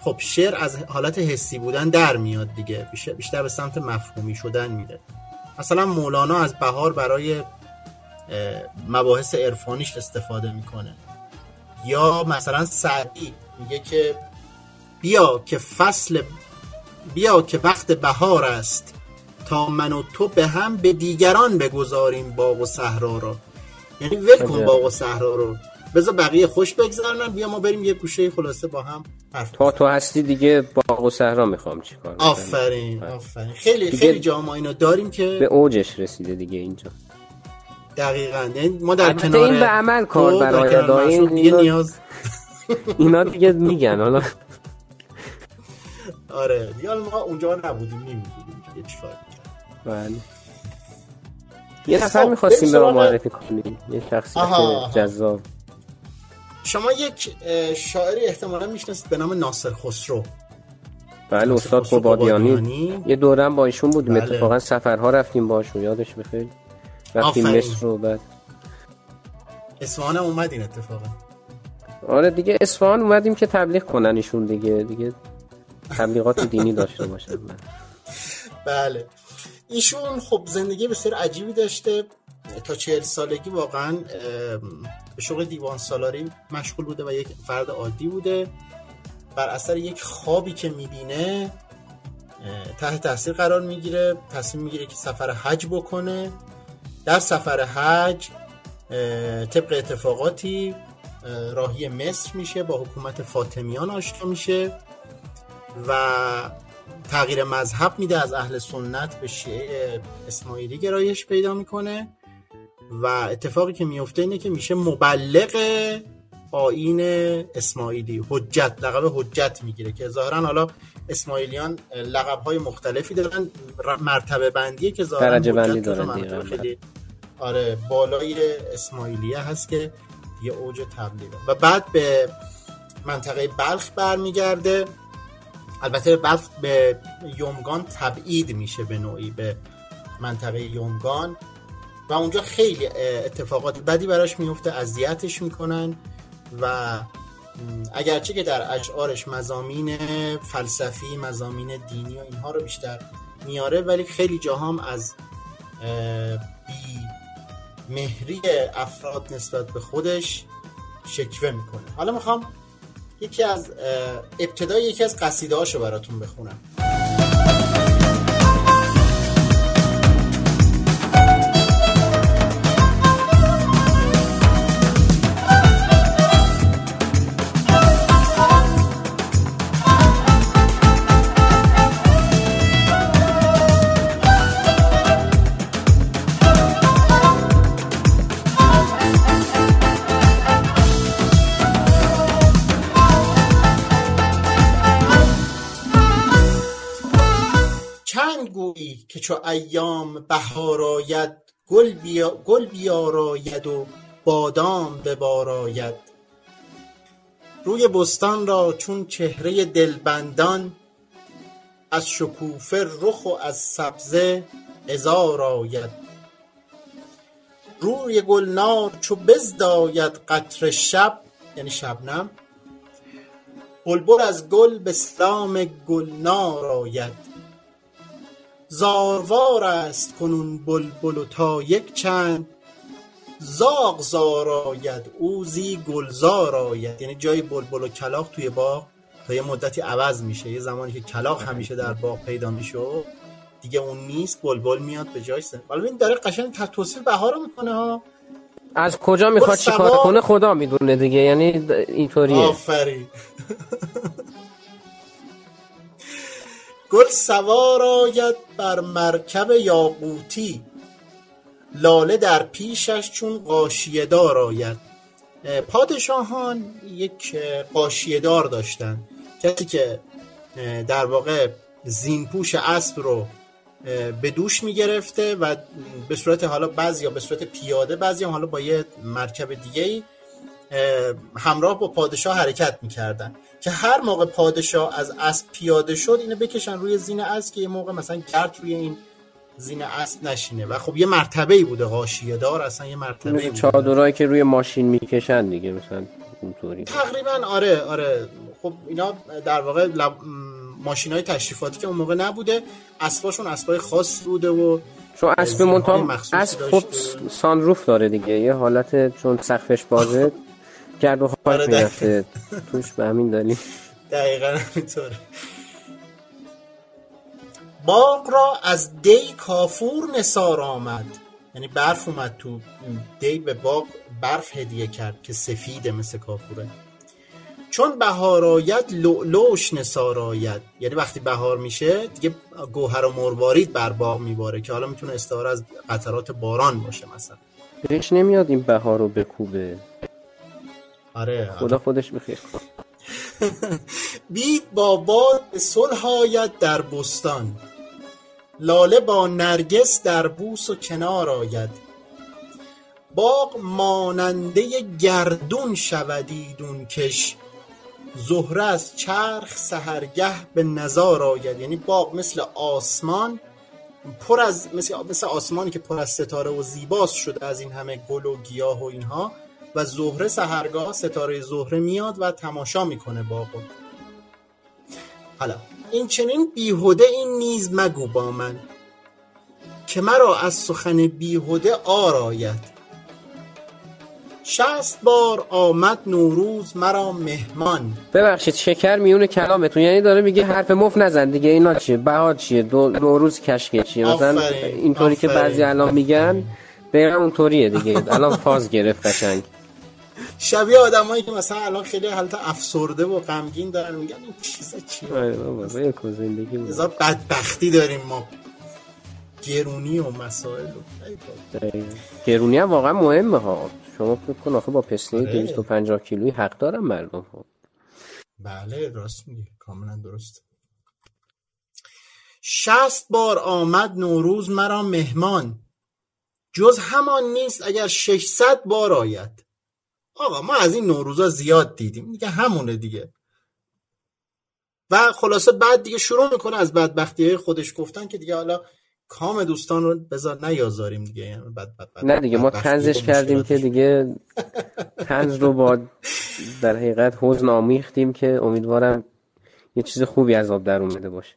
[SPEAKER 3] خب شعر از حالت حسی بودن در میاد دیگه. بیشتر به سمت مفهومی شدن میره. مثلا مولانا از بهار برای مباحث عرفانیش استفاده می‌کنه. یا مثلا سعدی میگه که بیا که فصل بیا که وقت بهار است تا من و تو به هم به دیگران بگذاریم باغ و صحرا رو یعنی ول کن باغ و صحرا رو. بذار بقیه خوش بگذرنن بیا ما بریم یه گوشه خلاصه با هم حرف
[SPEAKER 1] تا تو هستی دیگه باغ و صحرا می‌خوام چیکار
[SPEAKER 3] آفرین آفرین. خیلی خیلی جا ما اینو داریم که
[SPEAKER 1] به اوجش رسیده دیگه اینجا.
[SPEAKER 3] دقیقاً. یعنی ما در کنار
[SPEAKER 1] این به عمل کار برای
[SPEAKER 3] این دیگه نیاز.
[SPEAKER 1] اینا دیگه میگن حالا.
[SPEAKER 3] آره. دیگه ما اونجا نبودیم نمی‌دونیم چیکار
[SPEAKER 1] بله. یه نفر می‌خواستیم به ما معرفی کنیم. یه شخصیت جذاب.
[SPEAKER 3] شما یک شاعری احتمالا می‌شناسید به نام ناصر خسرو.
[SPEAKER 1] بله استاد قبادیانی. یه دورم با ایشون بودیم. بله. اتفاقا سفرها رفتیم باشون. یادش بخیر رفتیم مصر رو بعد.
[SPEAKER 3] اصفهان هم اومدین اتفاقا.
[SPEAKER 1] آره دیگه اصفهان اومدیم که تبلیغ کنن ایشون دیگه. دیگه تبلیغات دینی داشته باشن.
[SPEAKER 3] بله. ایشون خب زندگی بسیار عجیبی داشته. تا چهل سالگی واقعا به شغل دیوان سالاری مشغول بوده و یک فرد عادی بوده. بر اثر یک خوابی که می‌بینه تحت تاثیر قرار می‌گیره. تصمیم می‌گیره که سفر حج بکنه. در سفر حج طبق اتفاقاتی راهی مصر میشه با حکومت فاطمیان آشنا میشه و تغییر مذهب میده از اهل سنت به شیعه اسماعیلی گرایش پیدا می‌کنه و اتفاقی که میفته اینه که میشه مبلغ آین اسماعیلی حجت لقب حجت می‌گیره که ظاهرا حالا اسماعیلیان لقب های مختلفی دارن مرتبه بندیه که ظاهرا
[SPEAKER 1] درجه بندی دارن
[SPEAKER 3] خیلی آره بالای اسماعیلیه هست که یه اوج تبلیغه. و بعد به منطقه بلخ برمیگرده. البته بلخ به یومگان تبعید میشه به نوعی به منطقه یومگان و اونجا خیلی اتفاقات بدی براش میفته اذیتش می‌کنن. و اگرچه که در اشعارش مزامین فلسفی مزامین دینی و اینها رو بیشتر میاره ولی خیلی جاهام از بی مهری افراد نسبت به خودش شکوه می‌کنه. حالا می‌خوام یکی از ابتدای یکی از قصیده هاشو براتون بخونم. چو ایام بهار آید گل, بیا گل بیاراید و بادام بباراید روی بستان را چون چهره دلبندان از شکوفه رخ و از سبزه ازار آید. روی گلنار چو بزداید قطر شب یعنی شبنم بلبل از گل به سلام گلنار آید. زاروار است کنون بلبل و تا یک چند. زاغ زار آید اوزی گلزار آید. یعنی جای بلبل و کلاق توی باغ تا یه مدتی عوض میشه. یه زمانی که کلاق همیشه در باغ پیدا میشه دیگه اون نیست بلبل میاد به جای سن حالا این داره قشنگ توصیف بهار می‌کنه ها.
[SPEAKER 1] از کجا می‌خواد چیکار کنه خدا می‌دونه دیگه. یعنی اینطوریه.
[SPEAKER 3] آفرین. گل سوار آید بر مرکب یاقوتی. لاله در پیشش چون قاشیه دار آید پادشاهان یک قاشیه دار داشتن کسی که در واقع زینپوش اسب رو به دوش می‌گرفته و به صورت حالا بعضی یا به صورت پیاده بعضی حالا با یه مرکب دیگه همراه با پادشاه حرکت می‌کردن. که هر موقع پادشاه از اسب پیاده شد اینو بکشن روی زین اسب که یه موقع مثلا گرد روی این زین اسب نشینه. و خب یه مرتبه ای بوده غاشیه دار اصلا یه مرتبه بوده.
[SPEAKER 1] چادرایی که روی ماشین می‌کشن دیگه مثلا اونطوری.
[SPEAKER 3] تقریبا آره آره. خب اینا در واقع لب... ماشین های تشریفاتی که اون موقع نبوده اسباشون اسبای خاص بوده و
[SPEAKER 1] چون اسب منتها اسب خب سانروف داره دیگه. یه حالت چون سقفش بازه گرد و خاک
[SPEAKER 3] آره
[SPEAKER 1] می‌رفته. توش به همین دلیل.
[SPEAKER 3] دقیقا همینطوره. باغ را از دی کافور نثار آمد. یعنی برف اومد تو دی به باغ برف هدیه کرد که سفیده مثل کافوره. چون بهار آید لؤلؤش نثار آید. یعنی وقتی بهار میشه دیگه گوهر و مروارید بر باغ میباره که حالا می‌تونه استعاره از قطرات باران باشه مثلا.
[SPEAKER 1] بهش نمیاد این بهار رو بکوبه.
[SPEAKER 3] آره
[SPEAKER 1] خدا خودش بخیر
[SPEAKER 3] بید با باد صلح آید در بستان. لاله با نرگس در بوس و کنار آید. باغ ماننده گردون شود ایدون کش. زهره از چرخ سحرگه به نظار آید. یعنی باغ مثل آسمان پر از مثل, مثل آسمانی که پر از ستاره و زیباست شده از این همه گل و گیاه و اینها. و زهره سهرگاه ستاره زهره میاد و تماشا می‌کنه باغو حالا این چنین بیهوده این نیز مگو با من که مرا از سخن بیهوده آراید. شست بار آمد نوروز مرا مهمان.
[SPEAKER 1] ببخشید شکر میون کلامتون. یعنی داره میگه حرف مف نزن دیگه اینا چیه؟ بهار چیه؟ دو نوروز کشکه چیه؟ مثلا اینطوری که. بعضی الان میگن دقیقا اونطوریه دیگه. الان فاز گرفت قشنگ.
[SPEAKER 3] شبیه آدمایی که مثلا الان خیلی حالت افسرده و غمگین دارن میگن این چیزا چیه؟
[SPEAKER 1] آره زندگی
[SPEAKER 3] بدبختی داریم ما. گرونی و مسائل و.
[SPEAKER 1] گرونی هم واقعا مهمه ها. شما فکر کن آخه با
[SPEAKER 3] آره.
[SPEAKER 1] 250 کیلویی حق دارن مردم ها.
[SPEAKER 3] بله راست میگه کاملا درست. شست بار آمد نوروز مرا مهمان. جز همان نیست اگر 600 بار آید. آقا ما از این نوروزا زیاد دیدیم. دیگه همونه دیگه. و خلاصه بعد دیگه شروع می‌کنه از بدبختی های خودش گفتن که دیگه حالا کام دوستان رو بذار نیازاریم دیگه. یعنی بد بد بد
[SPEAKER 1] نه دیگه ما تنزش کردیم که. دیگه تنز رو با در حقیقت حزن آمیختیم که امیدوارم یه چیز خوبی از آب در اومده باشه.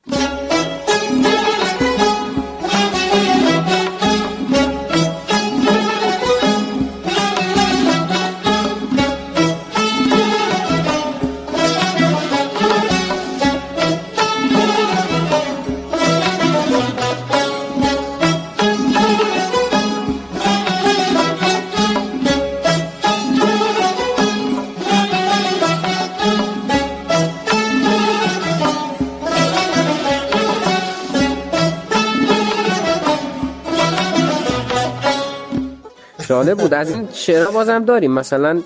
[SPEAKER 1] جالب بود. از این شعرها بازم داریم. مثلا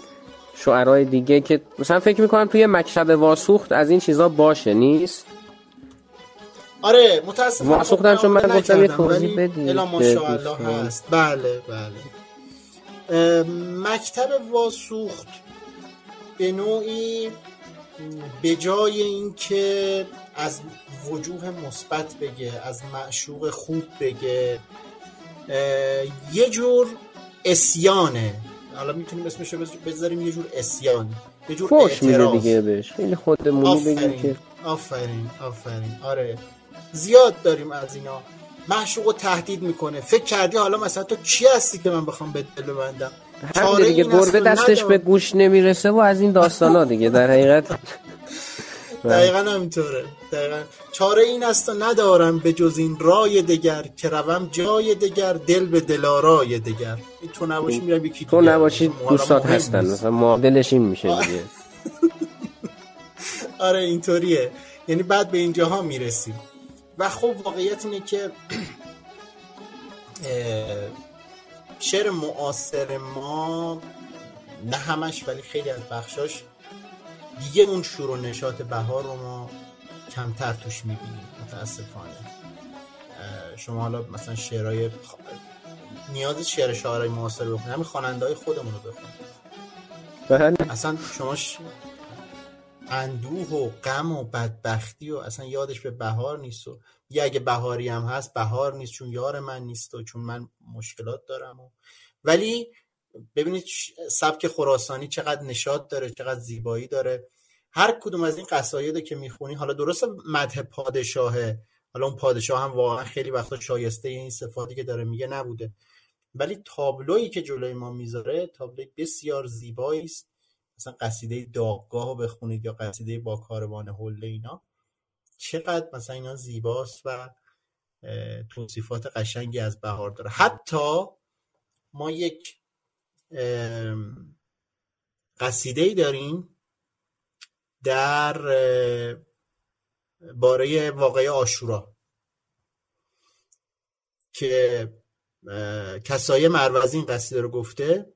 [SPEAKER 1] شعرهای دیگه که مثلا فکر می‌کنم توی مکتب واسوخت از این چیزا باشه. نیست؟
[SPEAKER 3] آره متاسفم
[SPEAKER 1] واسوختن چون من گفتم یه توضیح بدید.
[SPEAKER 3] الا ماشاءالله. هست. بله بله. مکتب واسوخت به نوعی به جای اینکه از وجوه مثبت بگه از معشوق خوب بگه یه جور اسیانه. حالا می‌تونیم اسمشو بذاریم یه جور اسیان. یه جور
[SPEAKER 1] فوش میده
[SPEAKER 3] اعتراض.
[SPEAKER 1] دیگه بهش. خیلی خودمونی بگیم که
[SPEAKER 3] آفرین آفرین. آره. زیاد داریم از اینا. معشوق رو تهدید می‌کنه. فکر کردی حالا مثلا تو کی هستی که من بخوام به دل ببندم؟
[SPEAKER 1] همین دیگه گربه
[SPEAKER 3] و
[SPEAKER 1] دستش
[SPEAKER 3] ندار.
[SPEAKER 1] به گوش نمی‌رسه و از این داستانا دیگه. در حقیقت
[SPEAKER 3] دقیقا همینطوره. دقیقا. چاره این است و ندارم به جز این رای دگر که روم جای دگر دل به دلارای دگر. تو نباشی میرم یکی
[SPEAKER 1] تو. نباشی دوستات هستن. مثلا معادلش این میشه دیگه.
[SPEAKER 3] آره اینطوریه. یعنی بعد به اینجاها می‌رسیم. و خب واقعیت اینه که شعر معاصر ما نه همش ولی خیلی از بخشاش دیگه اون شور و نشاط بهار رو ما کمتر توش می‌بینیم متاسفانه. شما حالا مثلا شعرهای نیاز شعر شاعرای معاصر رو بخونید همین خواننده های خودمون رو بخونید.
[SPEAKER 1] بله.
[SPEAKER 3] اصلا شما ش... اندوه و غم و بدبختی و اصلا یادش به بهار نیست و یا اگه بهاری هم هست بهار نیست چون یار من نیست و چون من مشکلات دارم و... ولی ببینید سبک خراسانی چقدر نشاط داره چقدر زیبایی داره. هر کدوم از این قصاید که می‌خونی حالا درست مدح پادشاهه حالا اون پادشاه هم واقعا خیلی وقتا شایسته این صفاتی که داره میگه نبوده. ولی تابلویی که جلوی ما می‌ذاره تابلوی بسیار زیبایی است. مثلا قصیده داغگاه رو بخونید یا قصیده با کاروان حله اینا. چقدر مثلا اینا زیباست و توصیفات قشنگی از بهار داره. حتی ما یک قصیده ای داریم در باره واقعه آشورا که کسایه مروزی این قصیده رو گفته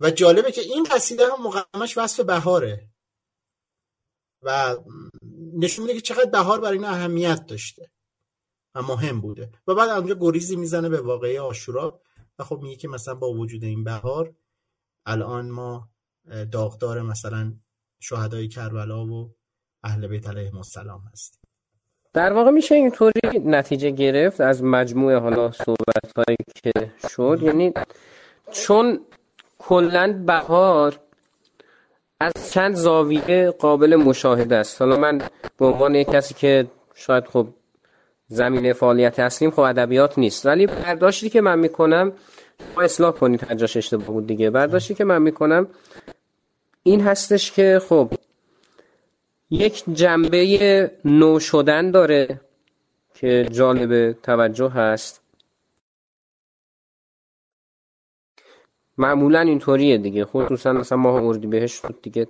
[SPEAKER 3] و جالبه که این قصیده هم مقامش وصف بهاره و نشون میده که چقدر بهار برای این اهمیت داشته و مهم بوده. و بعد اونجا گریزی می‌زنه به واقعه آشورا. و خب میگه که مثلا با وجود این بهار الان ما داغدار مثلا شهدای کربلا و اهل بیت علیهم السلام هستیم.
[SPEAKER 1] در واقع میشه اینطوری نتیجه گرفت از مجموعه حالا صحبت هایی که شد. یعنی چون کلا بهار از چند زاویه قابل مشاهده است. حالا من به عنوان یک کسی که شاید خب زمینه فعالیت هستیم خب ادبیات نیست. ولی برداشتی که من می‌کنم با اصلاح کنید تجاش اشتباه بود دیگه. برداشتی که من می‌کنم این هستش که خب یک جنبه نو شدن داره که جالب توجه هست. معمولا اینطوریه دیگه. خصوصا مثلا ماه اردیبهشت شد دیگه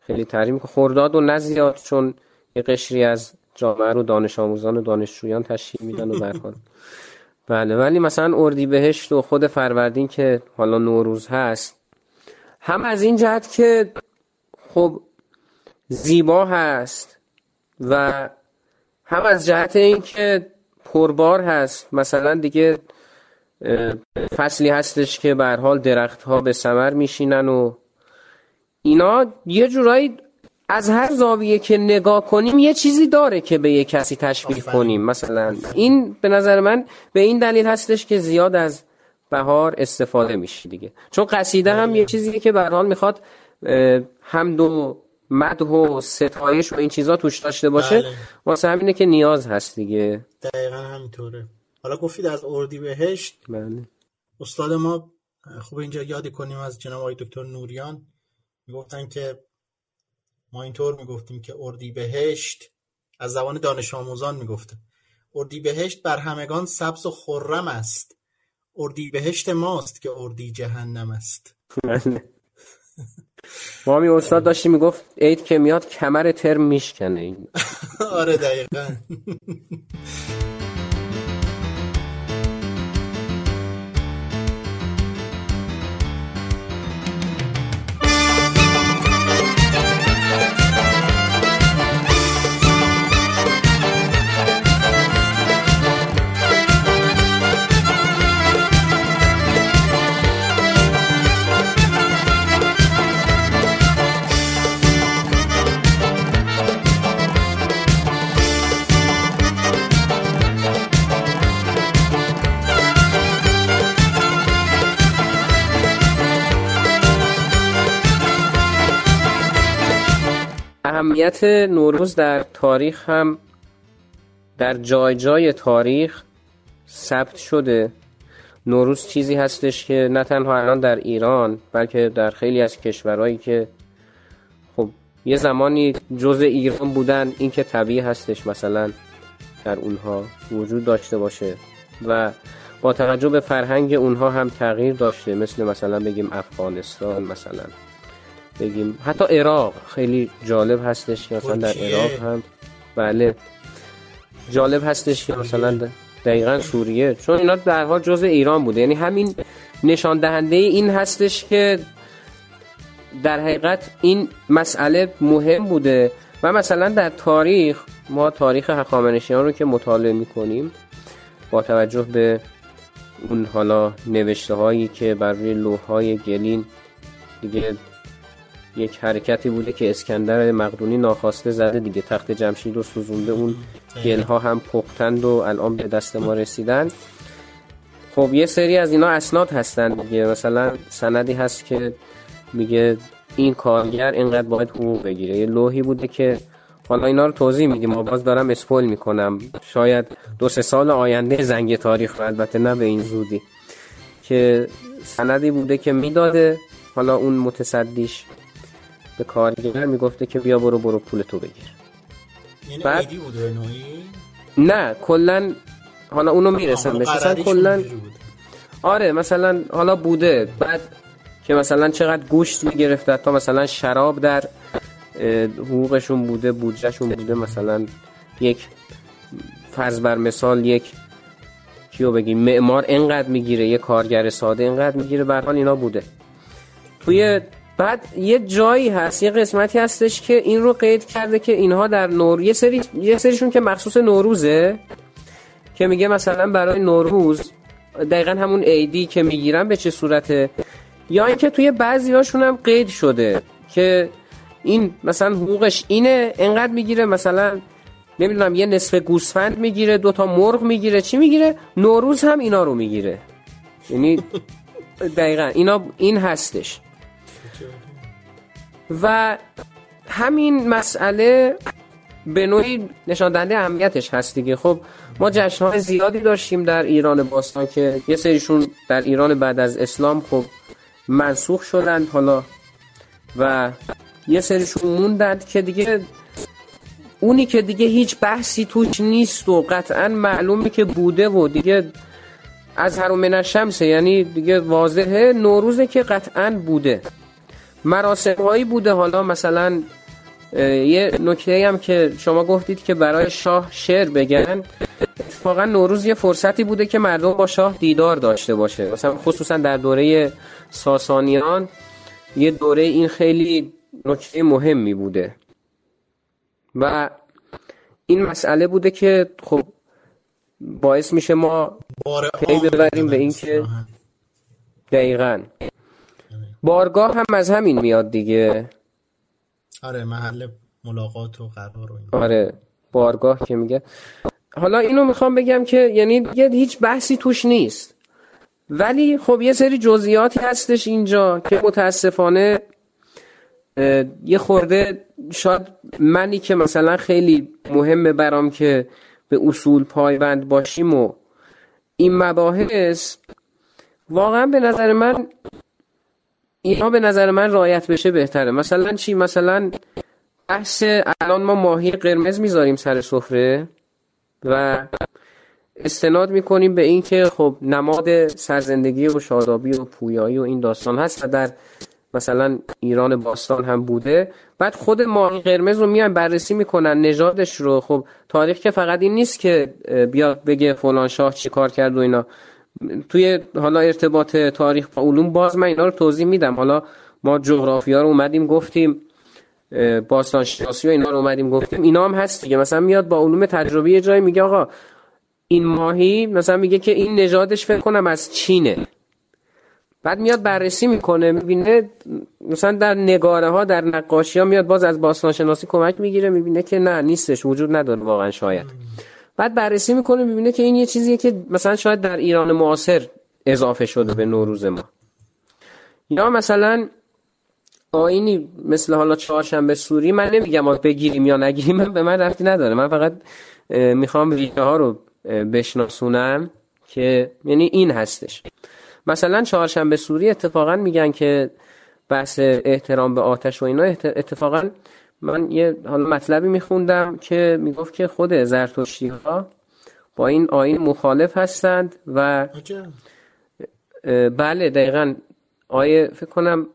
[SPEAKER 1] خیلی تحریم که خرداد و نزیاد چون یه قشری از جامعه رو دانش آموزان و دانشجویان تشکیل میدن و برخواد بله ولی مثلا اردیبهشت و خود فروردین که حالا نوروز هست هم از این جهت که خب زیبا هست و هم از جهت اینکه پربار هست. مثلا دیگه فصلی هستش که به حال درخت ها به ثمر میشینن و اینا یه جورایی از هر زاویه که نگاه کنیم یه چیزی داره که به یه کسی تشبیه کنیم. مثلا این به نظر من به این دلیل هستش که زیاد از بهار استفاده میشه دیگه. چون قصیده هم یه چیزیه که به حال می‌خواد هم دو مدح و ستایش و این چیزا توش داشته باشه.
[SPEAKER 3] بله.
[SPEAKER 1] واسه همینه که نیاز هست دیگه.
[SPEAKER 3] دقیقا همینطوره. حالا گفتید از اردی بهشت.
[SPEAKER 1] بله.
[SPEAKER 3] استاد ما خوب اینجا یادی کنیم از جناب آقای دکتر نوریان. می‌گفتن که ما اینطور می‌گفتیم که اردی بهشت از زبان دانش آموزان می‌گفته. اردی بهشت بر همگان سبز و خرم است. اردی بهشت ماست که اردی جهنم است.
[SPEAKER 1] بله. ما می استاد داشتی می‌گفت عید که میاد کمر ترم میشکنه این.
[SPEAKER 3] آره دقیقا. اهمیت نوروز در تاریخ هم در جای جای تاریخ ثبت شده. نوروز چیزی هستش که نه تنها الان در ایران بلکه در خیلی از کشورهایی که خب یه زمانی جز ایران بودن این که طبیعی هستش مثلا در اونها وجود داشته باشه و با توجه به فرهنگ اونها هم تغییر داشته. مثل مثلا بگیم افغانستان مثلا. بگیم. حتی عراق خیلی جالب هستش که مثلا در.
[SPEAKER 1] عراق هم بله. جالب هستش که مثلا دقیقا سوریه. چون اینا در حال جزء ایران بوده. یعنی همین نشان دهنده این هستش که در حقیقت این مسئله مهم بوده. و مثلا در تاریخ ما تاریخ هخامنشیان رو که مطالعه می‌کنیم با توجه به اون حالا نوشته هایی که بر روی لوح های گلین دیگه یک حرکتی بوده که اسکندر مقدونی ناخواسته زده دیگه. تخت جمشید رو سوزونده اون گل ها هم پختند و الان به دست ما رسیدن. خب یه سری از اینا اسناد هستن دیگه. مثلا سندی هست که میگه این کارگر اینقدر باید حقوق بگیره. یه لوحی بوده که حالا اینا رو توضیح میدیم. ما باز دارم اسپول می‌کنم. شاید دو سه سال آینده زنگ تاریخ رو البته نه به این زودی. که سندی بوده که می‌داده. حالا اون متصدیش به کارگر می‌گفته که بیا برو برو پول تو بگیر.
[SPEAKER 3] یعنی
[SPEAKER 1] بعد-
[SPEAKER 3] ایدی بوده
[SPEAKER 1] نه کلا حالا اونو می‌رسم
[SPEAKER 3] آها،
[SPEAKER 1] بهش مثلا کلا. آره مثلا حالا بوده بعد که مثلا چقدر گوشت می‌گرفته تا مثلا شراب در حقوقشون بوده بودجهشون بوده مثلا یک فرض بر مثال یک کیو بگیم معمار اینقدر می‌گیره یه کارگر ساده اینقدر می‌گیره به حال اینا بوده. توی بعد یه جایی هست یه قسمتی هستش که این رو قید کرده که اینها در نور یه سری یه سریشون که مخصوص نوروزه که میگه مثلا برای نوروز دقیقا همون ایدی که می‌گیرن به چه صورته؟ یا اینکه توی بعضی هاشون هم قید شده که این مثلا حقوقش اینه انقدر می‌گیره مثلا نمی‌دونم یه نصف گوسفند می‌گیره دوتا مرغ می‌گیره چی می‌گیره؟ نوروز هم اینا رو می‌گیره. یعنی دقیقا اینا این هستش. و همین مسئله به نوعی نشان دهنده اهمیتش هست دیگه. خب ما جشنهای زیادی داشتیم در ایران باستان که یه سریشون در ایران بعد از اسلام خب منسوخ شدند حالا و یه سریشون موندند که دیگه اونی که دیگه هیچ بحثی توش نیست و قطعا معلومه که بوده و دیگه از هر من شمسه یعنی دیگه واضحه نوروزه که قطعا بوده. مراسم هایی بوده. حالا مثلا یه نکته هم که شما گفتید که برای شاه شعر بگن اتفاقا نوروز یه فرصتی بوده که مردم با شاه دیدار داشته باشه. مثلا خصوصا در دوره ساسانیان یه دوره این خیلی نکته مهمی بوده. و این مسئله بوده که خب باعث میشه ما پی ببریم به این که دقیقا. بارگاه هم از همین میاد دیگه.
[SPEAKER 3] آره محل ملاقات و قرار و این.
[SPEAKER 1] آره بارگاه که میگه. حالا اینو می‌خوام بگم که یعنی یه هیچ بحثی توش نیست. ولی خب یه سری جزئیاتی هستش اینجا که متاسفانه یه خورده شاید منی که مثلا خیلی مهمه برام که به اصول پایبند باشیم و این مباحث واقعا به نظر من اینا به نظر من رایت بشه بهتره. مثلا چی؟ مثلا بحث الان ما ماهی قرمز می‌ذاریم سر سفره و استناد می‌کنیم به اینکه خب نماد سرزندگی و شادابی و پویایی و این داستان هست و در مثلا ایران باستان هم بوده. بعد خود ماهی قرمز رو میان بررسی می‌کنن نژادش رو. خب تاریخ که فقط این نیست که بیاد بگه فلان شاه چی کار کرد و اینا. توی حالا ارتباط تاریخ با علوم باز من اینا رو توضیح میدم. حالا ما جغرافیا رو اومدیم گفتیم باستان شناسی و اینا رو اومدیم گفتیم. اینا هم هست دیگه. مثلا میاد با علوم تجربی یه جایی میگه آقا این ماهی مثلا میگه که این نژادش فکر کنم از چینه. بعد میاد بررسی می‌کنه می‌بینه مثلا در نگاره ها در نقاشی ها میاد باز از باستان شناسی کمک می‌گیره می‌بینه که نه نیستش وجود نداره واقعا شاید. بعد بررسی می‌کنه می‌بینه که این یه چیزیه که مثلا شاید در ایران معاصر اضافه شده به نوروز ما. یا مثلا آینی مثل حالا چهارشنبه سوری من نمیگم بگیریم یا نگیریم من به من رفتی نداره. من فقط می‌خوام ریشه ها رو بشناسونم که یعنی این هستش. مثلا چهارشنبه سوری اتفاقا میگن که بحث احترام به آتش و اینا اتفاقا من یه حالا مطلبی میخوندم که می‌گفت که خود زرتشتی ها با این آین مخالف هستند و بله دقیقا. آیه فکر کنم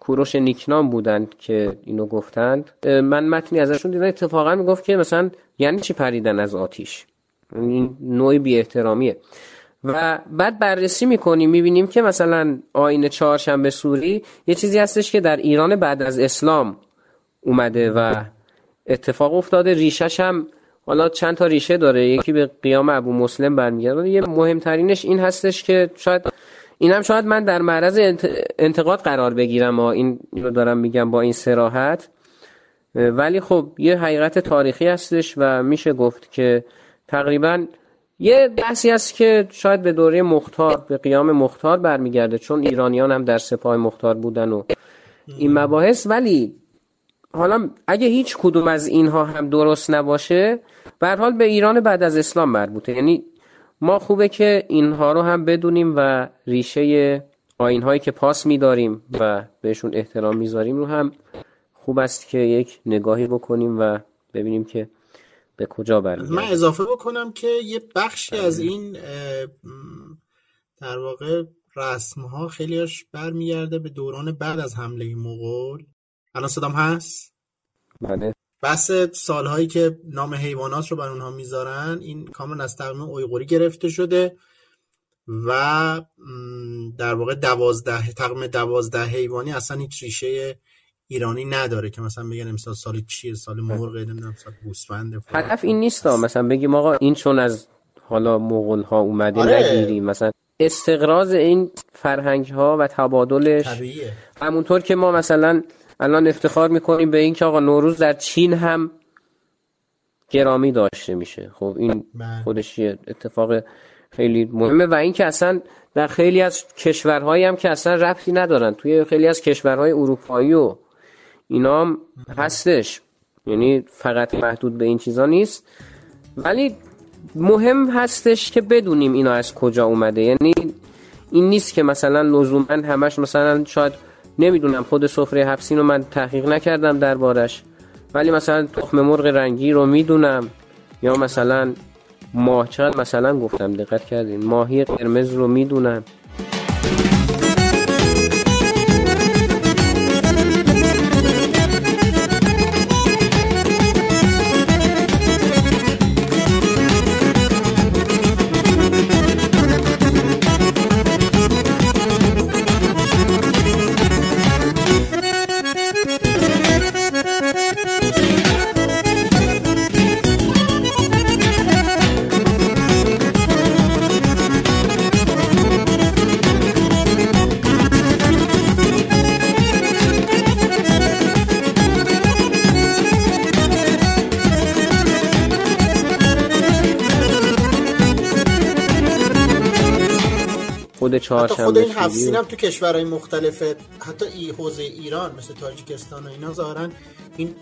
[SPEAKER 1] کوروش نیکنام بودند که اینو گفتند. من متنی ازشون دیدم اتفاقا می‌گفت که مثلا یعنی چی پریدن از آتیش؟ این نوعی بی احترامیه و بعد بررسی می‌کنیم می‌بینیم که مثلا آین چهارشنبه سوری یه چیزی هستش که در ایران بعد از اسلام اومده و اتفاق افتاده. ریشش هم حالا چند تا ریشه داره. یکی به قیام ابو مسلم برمیگرده. یه مهمترینش این هستش که شاید این هم شاید من در معرض انتقاد قرار بگیرم. و این رو دارم میگم با این سراحت ولی خب یه حقیقت تاریخی هستش و میشه گفت که تقریبا یه بحثی هست که شاید به دوره مختار به قیام مختار برمیگرده چون ایرانیان هم در سپاه مختار بودن و این مباحث. ولی حالا اگه هیچ کدوم از اینها هم درست نباشه به حال به ایران بعد از اسلام مربوطه. یعنی ما خوبه که اینها رو هم بدونیم و ریشه آینهایی که پاس میداریم و بهشون احترام می‌ذاریم رو هم خوب است که یک نگاهی بکنیم و ببینیم که به کجا برمیگرده
[SPEAKER 3] من اضافه بکنم که یه بخشی از این در واقع رسم ها خیلیش برمیگرده به دوران بعد از حمله مغول. الان صدام هست؟
[SPEAKER 1] بله.
[SPEAKER 3] بحث سالهایی که نام حیوانات رو بر اونها می‌ذارن این کامل از تقویم اویغوری گرفته شده و در واقع دوازده تقویم دوازده حیوانی اصلا هیچ ریشه ایرانی نداره که مثلا بگن امسال سال چیه سال مرغ نمی‌دونم سال گوسفند
[SPEAKER 1] هدف این نیست مثلا بگیم آقا این چون از حالا مغول ها اومده
[SPEAKER 3] آره.
[SPEAKER 1] نگیریم مثلا استقراض این فرهنگ ها و تبادلش همونطور که ما مثلا الان افتخار می‌کنیم به این که آقا نوروز در چین هم گرامی داشته میشه. خب این
[SPEAKER 3] بله.
[SPEAKER 1] خودش یه اتفاق خیلی مهمه و اینکه اصلا در خیلی از کشورهایی هم که اصلا ربطی ندارن. توی خیلی از کشورهای اروپایی و اینا هم هستش. یعنی فقط محدود به این چیزا نیست. ولی مهم هستش که بدونیم اینا از کجا اومده. یعنی این نیست که مثلا لزوما همش مثلا شاید نمی‌دونم خود سفره حفسین رو من تحقیق نکردم دربارش. ولی مثلا تخم مرغ رنگی رو می‌دونم. یا مثلا ماه چقدر مثلا گفتم دقت کردین ماهی قرمز رو می‌دونم.
[SPEAKER 3] حتی خود این
[SPEAKER 1] و-
[SPEAKER 3] هم تو کشورهای مختلف حتی ای حوزه ایران مثل تاجیکستان و اینا ظاهرا این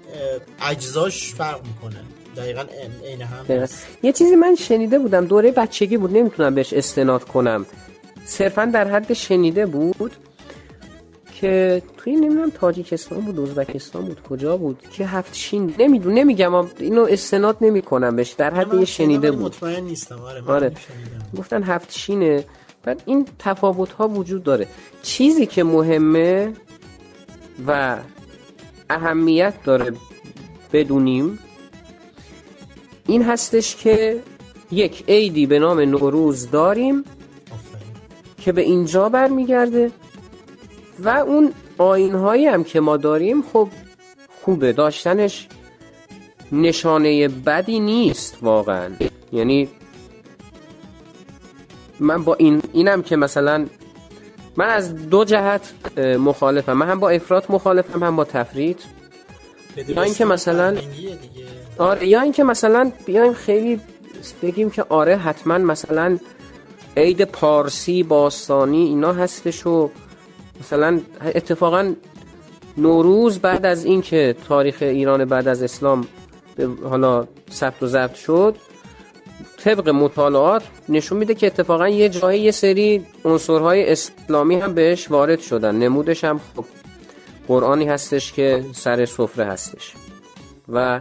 [SPEAKER 3] اجزاش فرق می‌کنه. دقیقا عین هم
[SPEAKER 1] دقیقا. یه چیزی من شنیده بودم دوره بچگی بود نمی‌تونم بهش استناد کنم. صرفا در حد شنیده بود که توی نمی‌دونم تاجیکستان بود ازبکستان بود کجا بود که هفت شین نمی‌دونم نمیگم اینو استناد نمی‌کنم بهش. در حد یه شنیده بود.
[SPEAKER 3] مطمئن نیستم. آره,
[SPEAKER 1] آره. گفتن هفت شینه. بعد این تفاوت ها وجود داره. چیزی که مهمه و اهمیت داره بدونیم این هستش که یک عیدی به نام نوروز داریم. که به اینجا برمیگرده و اون آین هایی هم که ما داریم خب خوبه. داشتنش نشانه بدی نیست واقعا. یعنی من با این اینم که مثلا من از دو جهت مخالفم من هم با افراط مخالفم هم با تفرید یا اینکه مثلا-. آره یا اینکه مثلا بیایم خیلی بگیم که آره حتما مثلا عید پارسی باستانی اینا هستش و مثلا اتفاقا نوروز بعد از اینکه تاریخ ایران بعد از اسلام به حالا ثبت و ضبط شد طبق مطالعات نشون میده که اتفاقا یه جایی یه سری عنصرهای اسلامی هم بهش وارد شدن. نمودش هم خب قرآنی هستش که سر سفره هستش. و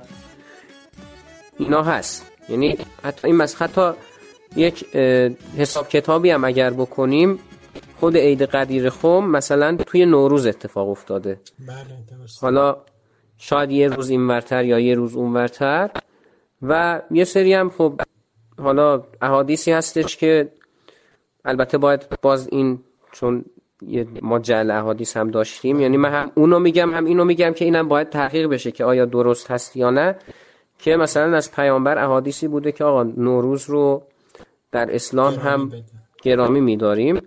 [SPEAKER 1] اینا هست. یعنی حتی این مس حتی یک حساب کتابی هم اگر بکنیم خود عید قدیر خم مثلا توی نوروز اتفاق افتاده.
[SPEAKER 3] بله
[SPEAKER 1] حالا شاید یه روز اینورتر یا یه روز اونورتر. و یه سری هم خب حالا احادیثی هستش که البته باید باز این چون یه ما جعل احادیث هم داشتیم یعنی من هم اونو میگم هم اینو میگم که اینم باید تحقیق بشه که آیا درست هست یا نه که مثلا از پیامبر احادیثی بوده که آقا نوروز رو در اسلام هم. گرامی میداریم.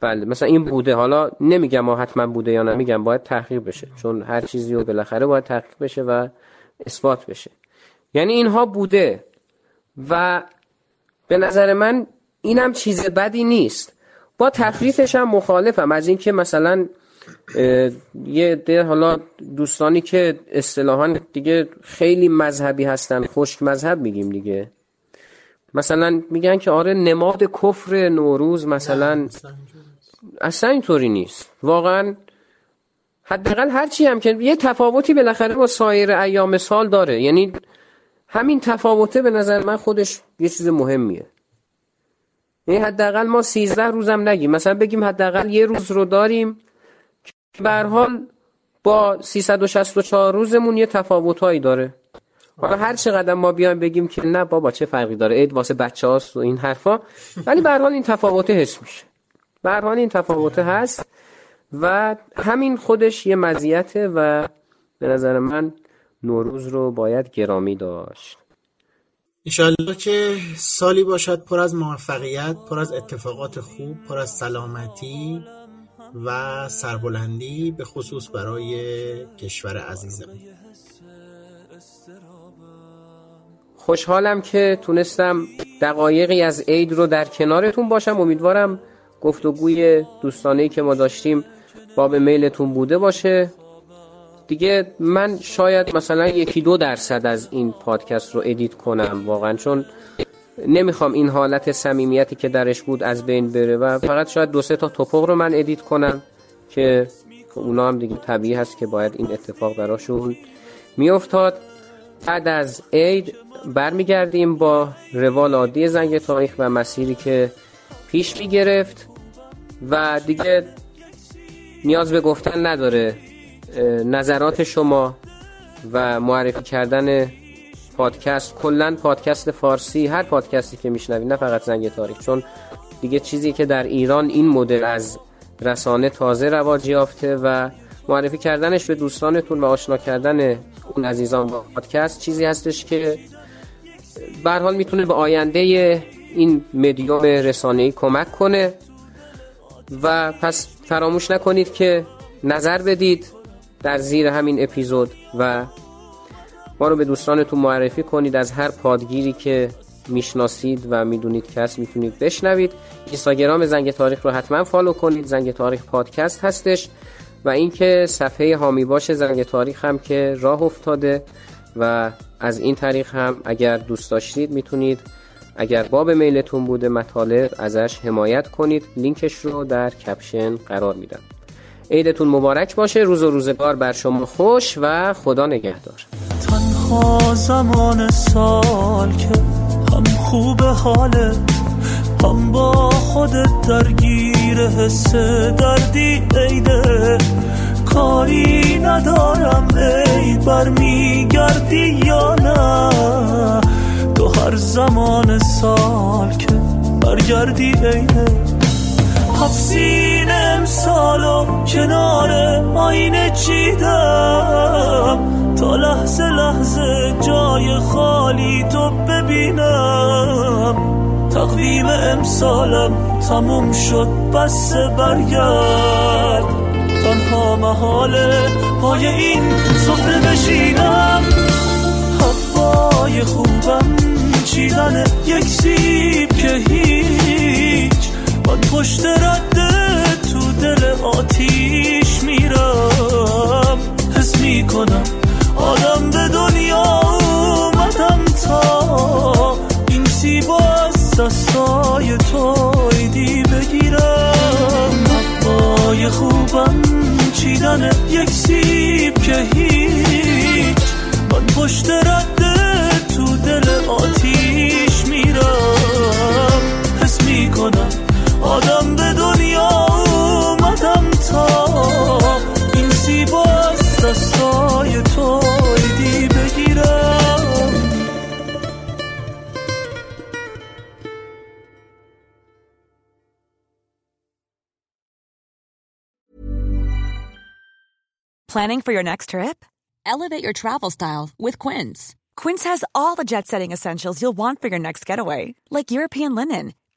[SPEAKER 1] بله مثلا این بوده. حالا نمیگم ما حتما بوده یا نمیگم باید تحقیق بشه چون هر چیزی رو بالاخره باید تحقیق بشه و اثبات بشه. یعنی اینها بوده و به نظر من اینم چیز بدی نیست. با تفریطش هم مخالفم. از اینکه مثلا یه ده حالا دوستانی که اصطلاحا دیگه خیلی مذهبی هستن خشک مذهب میگیم دیگه. مثلا میگن که آره نماد کفر نوروز مثلا.
[SPEAKER 3] اصلا
[SPEAKER 1] اینطوری نیست. واقعا حداقل هرچی هم که یه تفاوتی بالاخره با سایر ایام سال داره. یعنی همین تفاوته به نظر من خودش یه چیز مهمیه. یعنی حداقل ما 13 روزم نگیم. مثلا بگیم حداقل یه روز رو داریم که به حال با 364 روزمون یه تفاوتهایی داره. حالا هر چقدر ما بیایم بگیم که نه بابا چه فرقی داره عید واسه بچه هاست و این حرفا ولی به حال این تفاوته حس میشه. به حال این تفاوته هست و همین خودش یه مزیته و به نظر من نوروز رو باید گرامی داشت.
[SPEAKER 3] ایشالله که سالی باشد پر از موفقیت پر از اتفاقات خوب پر از سلامتی و سربلندی به خصوص برای کشور عزیزمون
[SPEAKER 1] خوشحالم که تونستم دقایقی از عید رو در کنارتون باشم. امیدوارم گفتگوی دوستانه که ما داشتیم باب میلتون بوده باشه. دیگه من شاید مثلا یکی دو درصد از این پادکست رو edit کنم واقعا چون نمی‌خوام این حالت صمیمیتی که درش بود از بین بره و فقط شاید دو سه تا توپق رو من edit کنم که اونا هم دیگه طبیعی هست که باید این اتفاق براشون میافتاد. بعد از عید برمیگردیم با روال عادی زنگ تاریخ و مسیری که پیش می‌گرفت و دیگه نیاز به گفتن نداره. نظرات شما و معرفی کردن پادکست کلا پادکست فارسی هر پادکستی که میشنوید نه فقط زنگ تاریخ چون دیگه چیزی که در ایران این مدل از رسانه تازه رواج یافته و معرفی کردنش به دوستانتون و آشنا کردن اون عزیزان با پادکست چیزی هستش که به حال می‌تونه به آینده این مدیوم رسانه‌ای کمک کنه. و پس فراموش نکنید که نظر بدید. در زیر همین اپیزود و ما رو به دوستانتون معرفی کنید از هر پادگیری که می‌شناسید و می‌دونید هست می‌تونید بشنوید. اینستاگرام زنگ تاریخ رو حتما follow کنید. زنگ تاریخ پادکست هستش و اینکه صفحه حامی باش زنگ تاریخ هم که راه افتاده و از این طریق هم اگر دوست داشتید می‌تونید اگر باب میلتون بوده مطالب ازش حمایت کنید. لینکش رو در caption قرار میدم. عیدتون مبارک باشه. روز و روزگار بر شما خوش و خدا نگهدار.
[SPEAKER 2] تنها زمان سال که هم خوب حاله هم با خودت درگیر حس دردی عیده کاری ندارم ای برمیگردی یا نه. تو هر زمان سال که برگردی عیده هفت امسالو کنار آینه چیدم؟ تا لحظه لحظه جای خالی تو ببینم. تقویم امسالم تموم شد بس برگرد. تنها محاله پای این سفره بشینم هوای خوبم چیدن یک سیب که هیچ من پشت رده تو دل آتیش میرم. حس می‌کنم آدم به دنیا اومدم تا این سیب از دستای تو ایدی بگیرم. هوای خوبم چیدن یک سیب که هیچ. من پشت رده تو دل آتیش میرم. آدم به دنیا اومدم تا این سیبا از دستای تو ایدی بگیرم
[SPEAKER 5] Planning for your next trip? Elevate your travel style with Quince. Quince has all the jet setting essentials you'll want for your next getaway, like European linen,